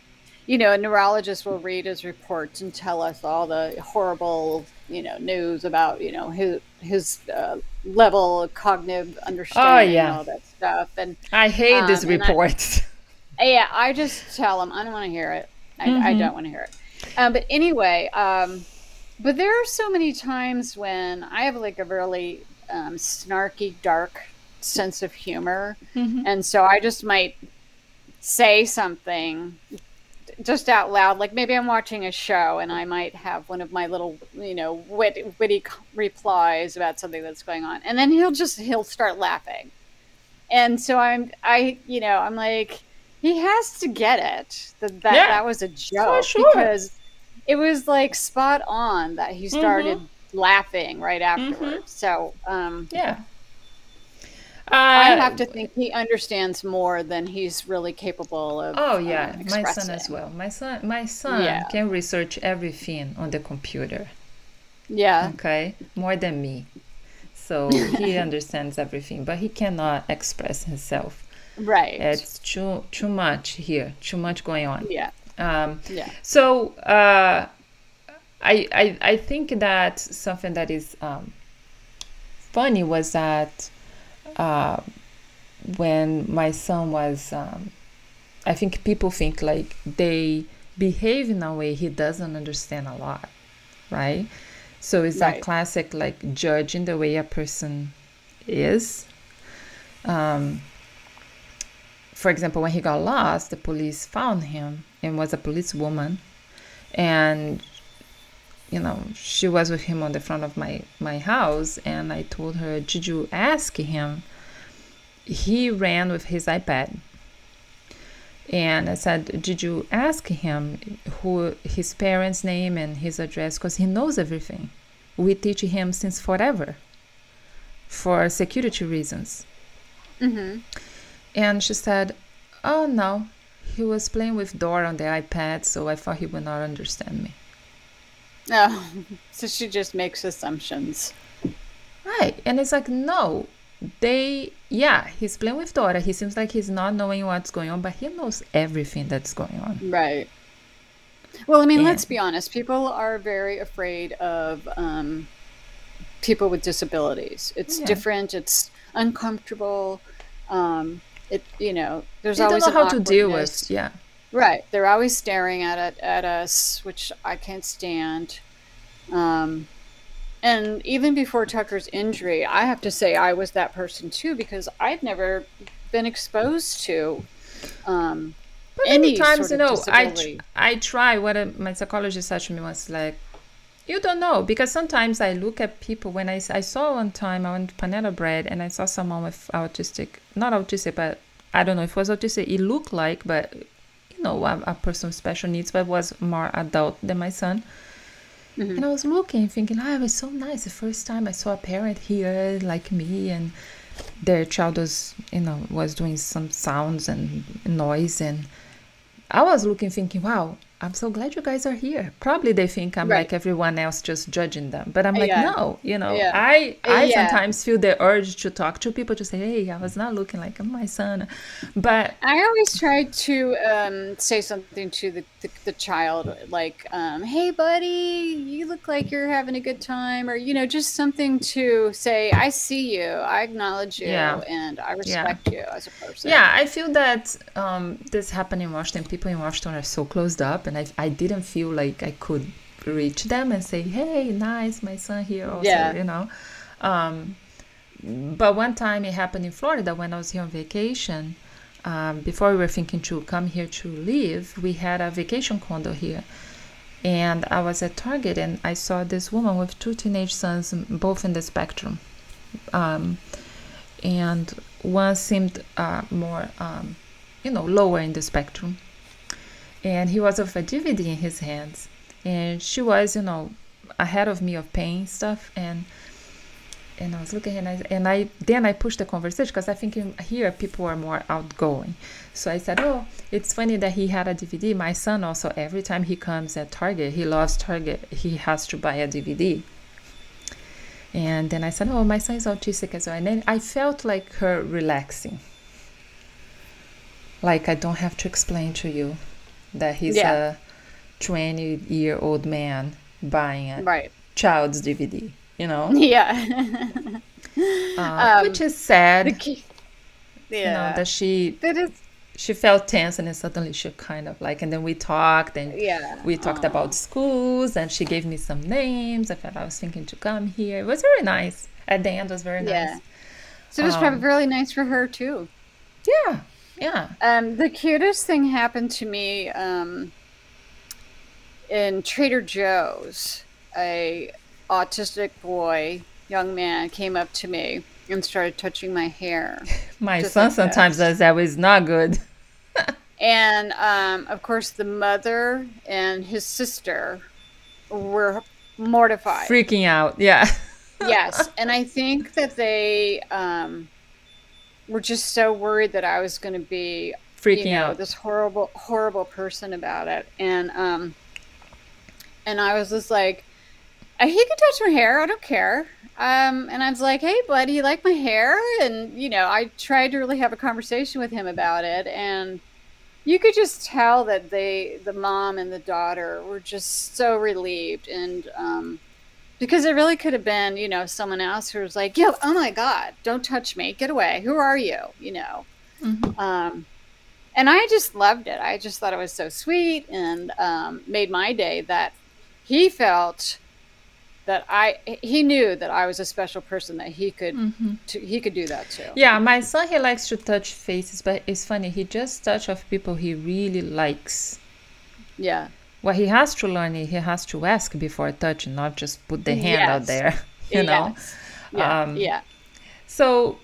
you know a neurologist will read his reports and tell us all the horrible you know news about you know his his uh, level of cognitive understanding Oh, yeah. and all that stuff and I hate these um, I- reports. yeah I just tell him I don't want to hear it I, I Mm-hmm. don't want to hear it um, but anyway um, but there are so many times when I have like a really um, snarky dark sense of humor Mm-hmm. and so I just might say something just out loud like maybe i'm watching a show and i might have one of my little you know wit, witty replies about something that's going on and then he'll just he'll start laughing and so i'm i you know i'm like he has to get it that that, Yeah, that was a joke sure. because it was like spot on that he started Mm-hmm. laughing right afterwards so um yeah. I Uh, have to think he understands more than he's really capable of. Oh um, yeah, my son as well. My son, my son Yeah. can research everything on the computer. Yeah, Okay, more than me. So he understands everything, but he cannot express himself. right. It's too too much here, too much going on. yeah, Um, yeah, so uh, I, I I think that something that is um, funny was that uh, when my son was, um, I think people think like they behave in a way he doesn't understand a lot, right? So it's Right. classic like judging the way a person is. Um, for example, when he got lost, the police found him and was a policewoman, and you know she was with him on the front of my my house, and I told her, "Did you ask him?" He ran with his iPad, and I said, "Did you ask him who his parents' name and his address? Because he knows everything. We teach him since forever, for security reasons." hmm And she said, Oh no, he was playing with Dora on the iPad, so I thought he would not understand me. Oh, so she just makes assumptions. Right. And it's like, no, they, yeah, he's playing with Dora. He seems like he's not knowing what's going on, but he knows everything that's going on. Right. Well, I mean, And- let's be honest. People are very afraid of um, people with disabilities. It's Yeah. different. It's uncomfortable. Um, it you know, there's They don't know how to deal with, yeah. Right. They're always staring at it at us, which I can't stand. Um, and even before Tucker's injury, I have to say I was that person too because I'd never been exposed to um, But any times, sort you of know, I, disability. tr- I try what my psychologist said to me was like, you don't know because sometimes I look at people when I I saw one time I went to Panera Bread and I saw someone with autistic not autistic but I don't know if it was autistic it looked like but know a, a person with special needs but was more adult than my son. Mm-hmm. and I was looking thinking oh it was so nice. The first time I saw a parent here like me and their child was you know was doing some sounds and noise. And I was looking thinking, wow, I'm so glad you guys are here. Probably they think I'm Right. like everyone else just judging them. But I'm like, Yeah. no, you know, Yeah. I I Yeah. sometimes feel the urge to talk to people to say, hey, I was not looking like my son. But I always try to um, say something to the, the, the child, like, um, "Hey, buddy, you look like you're having a good time," or you know, just something to say, "I see you, I acknowledge you, and I respect you as a person." yeah, I feel that um, this happened in Washington. People in Washington are so closed up, and I, I didn't feel like I could reach them and say, hey, nice, my son here also, Yeah. you know. Um, but one time it happened in Florida when I was here on vacation. Um, before we were thinking to come here to live, we had a vacation condo here. And I was at Target and I saw this woman with two teenage sons, both in the spectrum. Um, and one seemed uh, more, um, you know, lower in the spectrum. And he was with a DVD in his hands. And she was, you know, ahead of me of paying stuff. And and I was looking and I and I then I pushed the conversation because I think in, here people are more outgoing. So I said, "Oh, it's funny that he had a DVD. My son also every time he comes at Target, he loves Target. He has to buy a DVD." And then I said, "Oh, my son is autistic as well." And then I felt like her relaxing. Like I don't have to explain to you that he's Yeah. a 20 year old man buying a Right. child's DVD, you know? Yeah. Uh, which is sad. Key- You know, yeah. that she That is. she felt tense and then suddenly she kind of like and then we talked and Yeah. we talked about schools and she gave me some names. I felt I was thinking to come here. It was very nice. At the end it was very nice Yeah. So it was Um, probably really nice for her too. Yeah. Yeah. Um, the cutest thing happened to me um, in Trader Joe's. A autistic boy, young man, came up to me and started touching my hair. My son like sometimes does that, but it's not good. And um, of course, the mother and his sister were mortified. Freaking out. Yeah. yes, and I think that they um, were just so worried that I was going to be Freaking you know, out. this horrible, horrible person about it, and um, and I was just like, "Uh, he can touch my hair, I don't care. Um, and I was like, hey, buddy, you like my hair? And you know, I tried to really have a conversation with him about it, and you could just tell that they, the mom and the daughter, were just so relieved, and um, because it really could have been, you know, someone else who was like, yo, oh my god, don't touch me, get away, who are you, you know. Um, and I just loved it. I just thought it was so sweet and um, made my day that he felt that I he knew that I was a special person that he could to, he could do that too. Yeah, my son he likes to touch faces, but it's funny, he just touch of people he really likes. Yeah. What he has to learn is he has to ask before touching, not just put the hand out there. You know? Yeah. Um, yeah. So,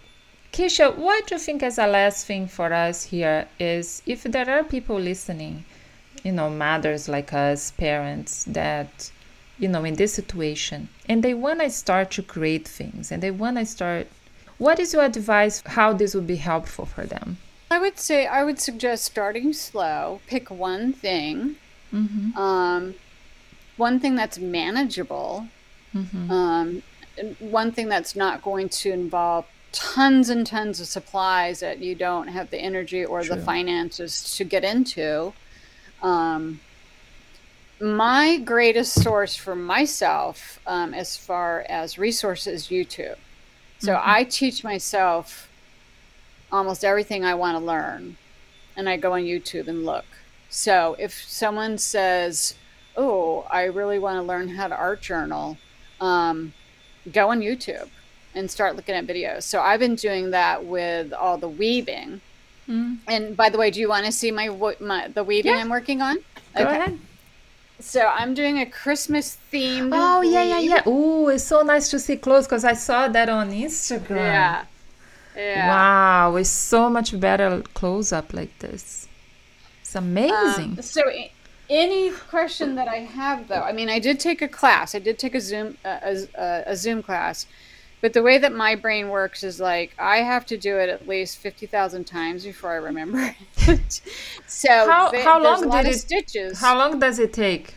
Keisha, what do you think as a last thing for us here is if there are people listening, you know, mothers like us, parents that, you know, in this situation, and they want to start to create things and they want to start, what is your advice how this would be helpful for them? I would say I would suggest starting slow. Pick one thing, um, one thing that's manageable, um, one thing that's not going to involve tons and tons of supplies that you don't have the energy or the finances to get into. Um, my greatest source for myself, um, as far as resources, YouTube. So I teach myself almost everything I want to learn, and I go on YouTube and look. So if someone says, "Oh, I really want to learn how to art journal," um, go on YouTube and start looking at videos. So I've been doing that with all the weaving. And by the way, do you want to see my, my the weaving Yeah. I'm working on? Go ahead. So I'm doing a Christmas themed. Oh, yeah, yeah, yeah. Oh, it's so nice to see clothes because I saw that on Instagram. Yeah. Yeah. Wow, it's so much better close up like this. It's amazing. Um, so, any question that I have, though, I mean, I did take a class. I did take a Zoom uh, a, a, a Zoom class, but the way that my brain works is like I have to do it at least fifty thousand times before I remember it. so, How- th- how long did it- stitches? How long does it take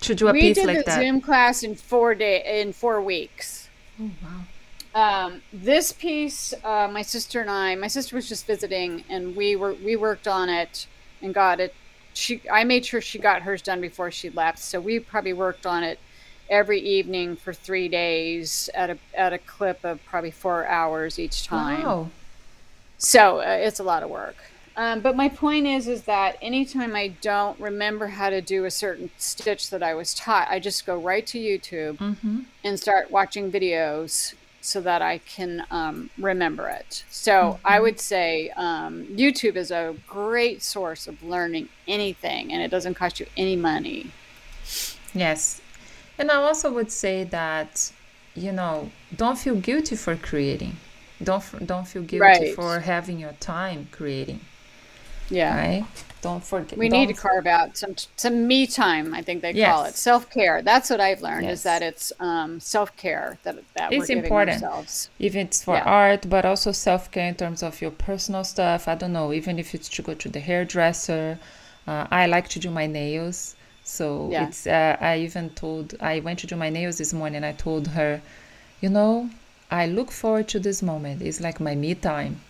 to do a we piece did like the that? Zoom class in four day in four weeks. Oh, wow. Um, this piece, uh, my sister and I, my sister was just visiting, and we were we worked on it and got it. She, I made sure she got hers done before she left, so we probably worked on it every evening for three days at a at a clip of probably four hours each time. Wow. So uh, it's a lot of work. Um, but my point is, is that anytime I don't remember how to do a certain stitch that I was taught, I just go right to YouTube and start watching videos so that I can um, remember it. So I would say um, YouTube is a great source of learning anything, and it doesn't cost you any money. Yes. And I also would say that, you know, don't feel guilty for creating. Don't don't feel guilty Right. for having your time creating, Yeah. right? Don't forget we don't need to carve out some some me time i think they call it self-care that's what i've learned Yes. is that it's um, self-care that, that we're It's giving important. ourselves if it's for Yeah. art but also self-care in terms of your personal stuff i don't know even if it's to go to the hairdresser uh, i like to do my nails so Yeah. it's uh, i even told i went to do my nails this morning i told her you know i look forward to this moment it's like my me time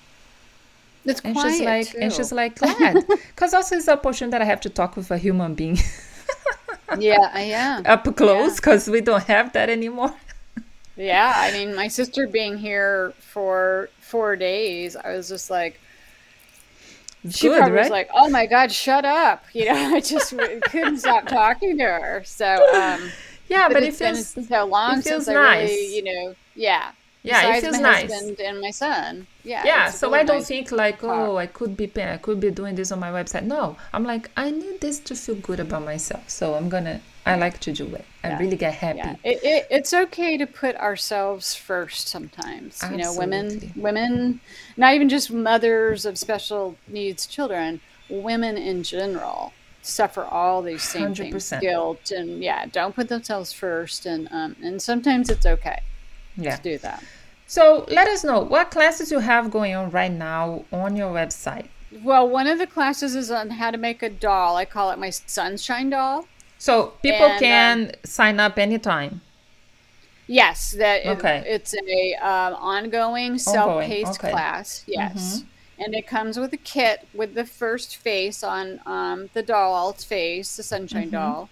it's and quiet she's like too. and she's like glad because also it's a portion that i have to talk with a human being yeah I am. up close because we don't have that anymore Yeah, I mean, my sister being here for four days, I was just like, she Good, probably was like, "Oh my God, shut up!" You know, I just couldn't stop talking to her. So, um, yeah but, but it it's been feels so long it feels since I really, you know, yeah, yeah it feels my nice husband and my son. Yeah, yeah so really i don't nice. think like oh i could be i could be doing this on my website no i'm like i need this to feel good about myself so i'm gonna i like to do it i Yeah. really get happy Yeah, it, it, it's okay to put ourselves first sometimes. You know, women, women, not even just mothers of special needs children, women in general suffer all these same things, 100%. guilt, and yeah, don't put themselves first. And um, and sometimes it's okay yeah to do that. so let us know what classes you have going on right now on your website Well, one of the classes is on how to make a doll. I call it my sunshine doll. so people And, um, can sign up anytime Yes, that it- Okay. it's a um, ongoing self-paced okay. class. Yes, and it comes with a kit with the first face on um, the doll's face, the sunshine doll.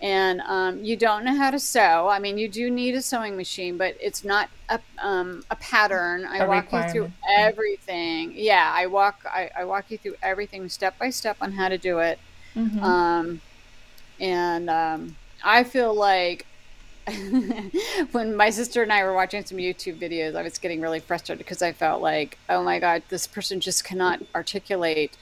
And um, you don't know how to sew. I mean, you do need a sewing machine, but it's not a, um, a pattern. I A walk you through everything. Yeah, I walk. I, I walk you through everything step by step on how to do it. Um, and um, I feel like when my sister and I were watching some YouTube videos, I was getting really frustrated because I felt like, oh my God, this person just cannot articulate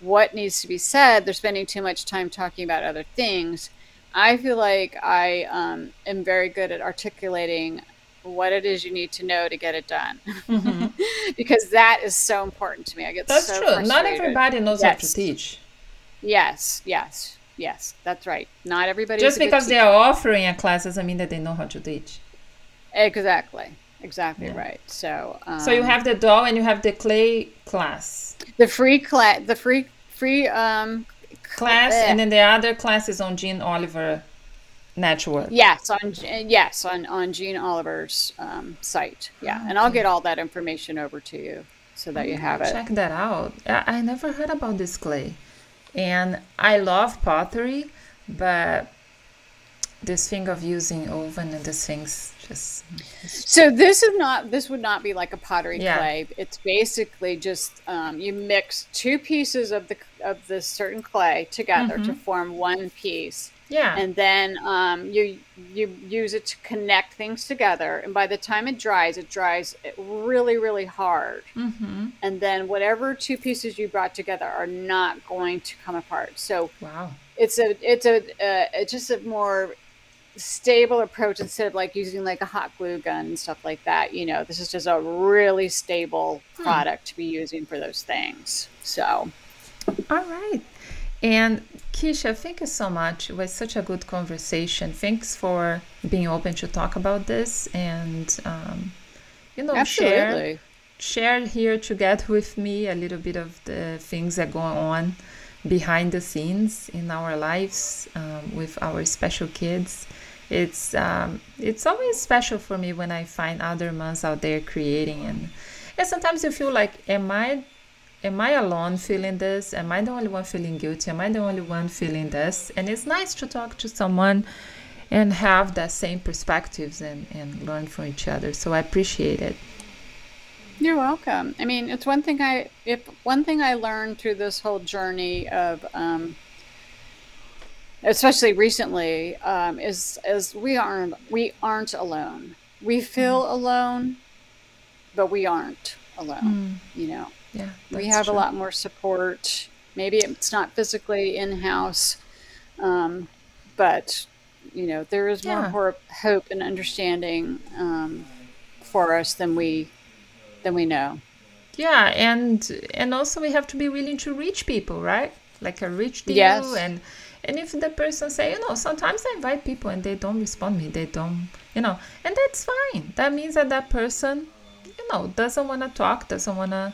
what needs to be said. They're spending too much time talking about other things. I feel like I um, am very good at articulating what it is you need to know to get it done because that is so important to me. I get that's so true not everybody knows how to teach Yes, yes, yes. That's right. Not everybody. just because they are offering a class doesn't mean that they know how to teach exactly, exactly right. So, um, so you have the doll and you have the clay class the free class, the free free um class and then the other class is on Jeanne Oliver Network. yes on yes on on Jeanne Oliver's um, site. Yeah, and I'll get all that information over to you so that you have it. Check that out. I, I never heard about this clay. And I love pottery, but this thing of using oven and this thing's So this is not this would not be like a pottery Yeah. clay. It's basically just um, you mix two pieces of the of this certain clay together to form one piece. yeah. and then um, you you use it to connect things together and by the time it dries it dries really really hard mm-hmm. and then whatever two pieces you brought together are not going to come apart so Wow. it's a it's a uh, it's just a more stable approach instead of like using like a hot glue gun and stuff like that you know this is just a really stable product to be using for those things so All right. And Keisha, thank you so much. It was such a good conversation. Thanks for being open to talk about this and, um, you know, share absolutely share here together with me a little bit of the things that go on behind the scenes in our lives um, with our special kids. It's um, it's always special for me when I find other moms out there creating and and sometimes you feel like, am I am I alone feeling this? Am I the only one feeling guilty? Am I the only one feeling this? And it's nice to talk to someone and have that same perspectives and, and learn from each other. So I appreciate it. You're welcome. I mean, it's one thing I if one thing I learned through this whole journey of um especially recently um is is we aren't we aren't alone. We feel alone, but we aren't alone, you know. Yeah, we have true. a lot more support. Maybe it's not physically in-house um but you know, there is more Yeah. hope and understanding um for us than we than we know. Yeah, and and also we have to be willing to reach people, right? like a reach deal Yes. and and if the person say you know sometimes i invite people and they don't respond me they don't you know and that's fine that means that that person you know doesn't want to talk doesn't want to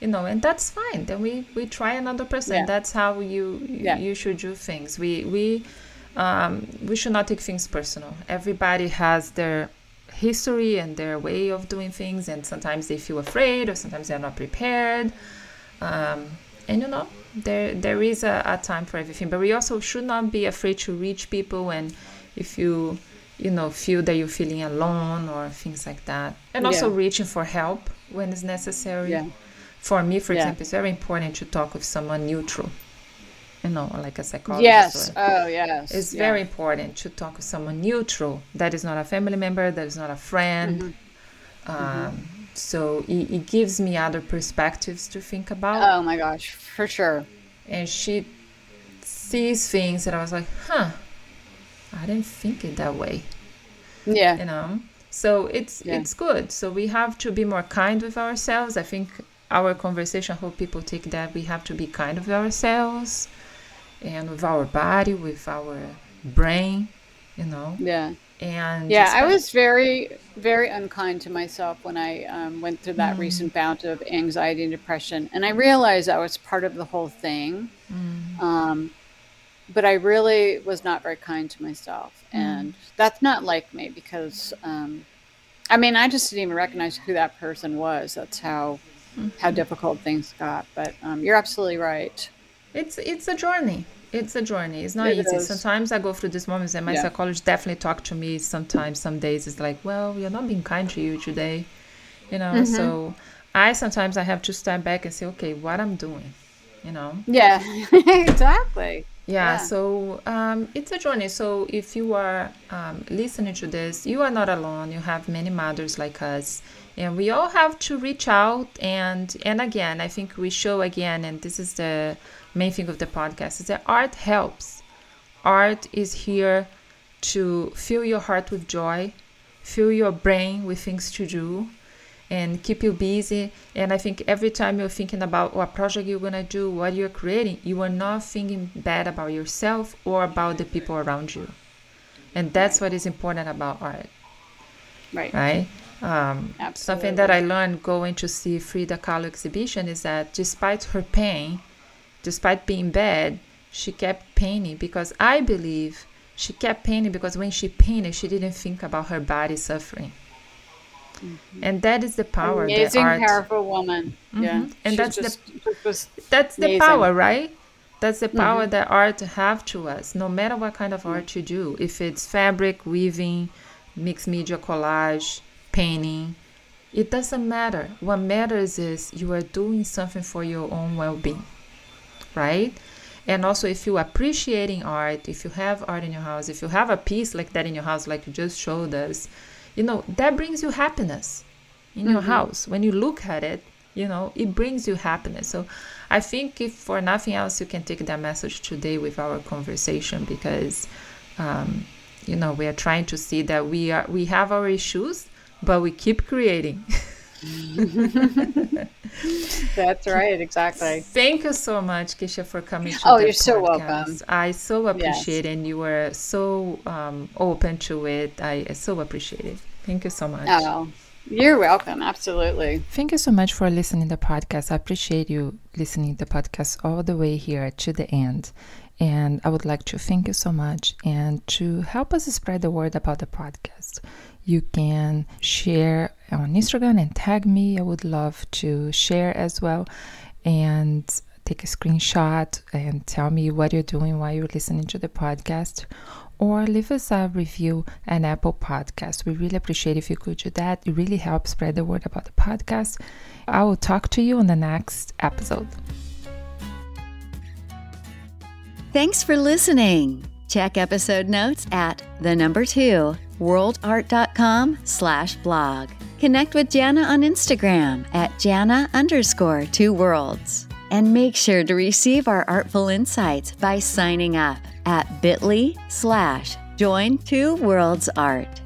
you know and that's fine then we we try another person Yeah. that's how you Yeah. you should do things we we um we should not take things personal everybody has their history and their way of doing things and sometimes they feel afraid or sometimes they're not prepared um, and you know there there is a, a time for everything but we also should not be afraid to reach people and if you you know feel that you're feeling alone or things like that and also Yeah. reaching for help when it's necessary Yeah. for me for Yeah. example it's very important to talk with someone neutral you know like a psychologist Yes. or, Oh, yes. it's Yeah. very important to talk with someone neutral that is not a family member that is not a friend Mm-hmm. um, so it, it gives me other perspectives to think about Oh my gosh, for sure. and she sees things that I was like, huh, I didn't think it that way, Yeah. you know. So it's Yeah. it's good. So we have to be more kind with ourselves. I think our conversation, I hope people take that we have to be kind with ourselves and with our body, with our brain, you know. Yeah. And Yeah, I was very, very unkind to myself when I um, went through that recent bout of anxiety and depression. And I realized I was part of the whole thing. Um, but I really was not very kind to myself. And that's not like me because, um, I mean, I just didn't even recognize who that person was. That's how, how difficult things got. But um, you're absolutely right. It's it's a journey. It's a journey. It's not It easy. is. Sometimes I go through these moments, and my Yeah. psychologist definitely talk to me. Sometimes, some days it's like, well, you're not being kind to you today, you know. Mm-hmm. So I sometimes I have to step back and say, okay, what I'm doing, you know. Yeah, exactly. Yeah, Yeah. so um, it's a journey. So if you are um, listening to this, you are not alone. You have many mothers like us, and we all have to reach out. And and again, I think we show again, and this is the main thing of the podcast is that art helps. Art is here to fill your heart with joy, fill your brain with things to do, and keep you busy. And I think every time you're thinking about what project you're gonna do, what you're creating, you are not thinking bad about yourself or about the people around you. And that's what is important about art, Right. right? Um, something that I learned going to see Frida Kahlo exhibition is that despite her pain, despite being bad, she kept painting because I believe she kept painting because when she painted, she didn't think about her body suffering. Mm-hmm. And that is the power that Amazing, art. powerful woman. Mm-hmm. Yeah. Mhm. And She's that's the- just, just was that's the power right? That's the power mm-hmm. that art have to us. No matter what kind of art you do if it's fabric weaving mixed media collage painting it doesn't matter. What matters is you are doing something for your own well-being right? And also if you appreciating art if you have art in your house if you have a piece like that in your house like you just showed us you know that brings you happiness in your house. When you look at it you know it brings you happiness. So i think if for nothing else you can take that message today with our conversation because um, you know we are trying to see that we are we have our issues but we keep creating That's right, exactly. Thank you so much, Kisha, for coming to Oh, the you're so welcome. I so appreciate it, and you were so um, open to it. I, I so appreciate it. Thank you so much. Oh, you're welcome. Absolutely. Thank you so much for listening to the podcast. I appreciate you listening to the podcast all the way here to the end. And I would like to thank you so much and to help us spread the word about the podcast. You can share on Instagram and tag me. I would love to share as well and take a screenshot and tell me what you're doing while you're listening to the podcast or leave us a review on Apple Podcast. We really appreciate if you could do that. It really helps spread the word about the podcast. I will talk to you on the next episode. Thanks for listening. Check episode notes at the number two worldart.com slash blog. Connect with Jana on Instagram at Jana underscore two worlds. And make sure to receive our artful insights by signing up at bit.ly slash join two worlds art.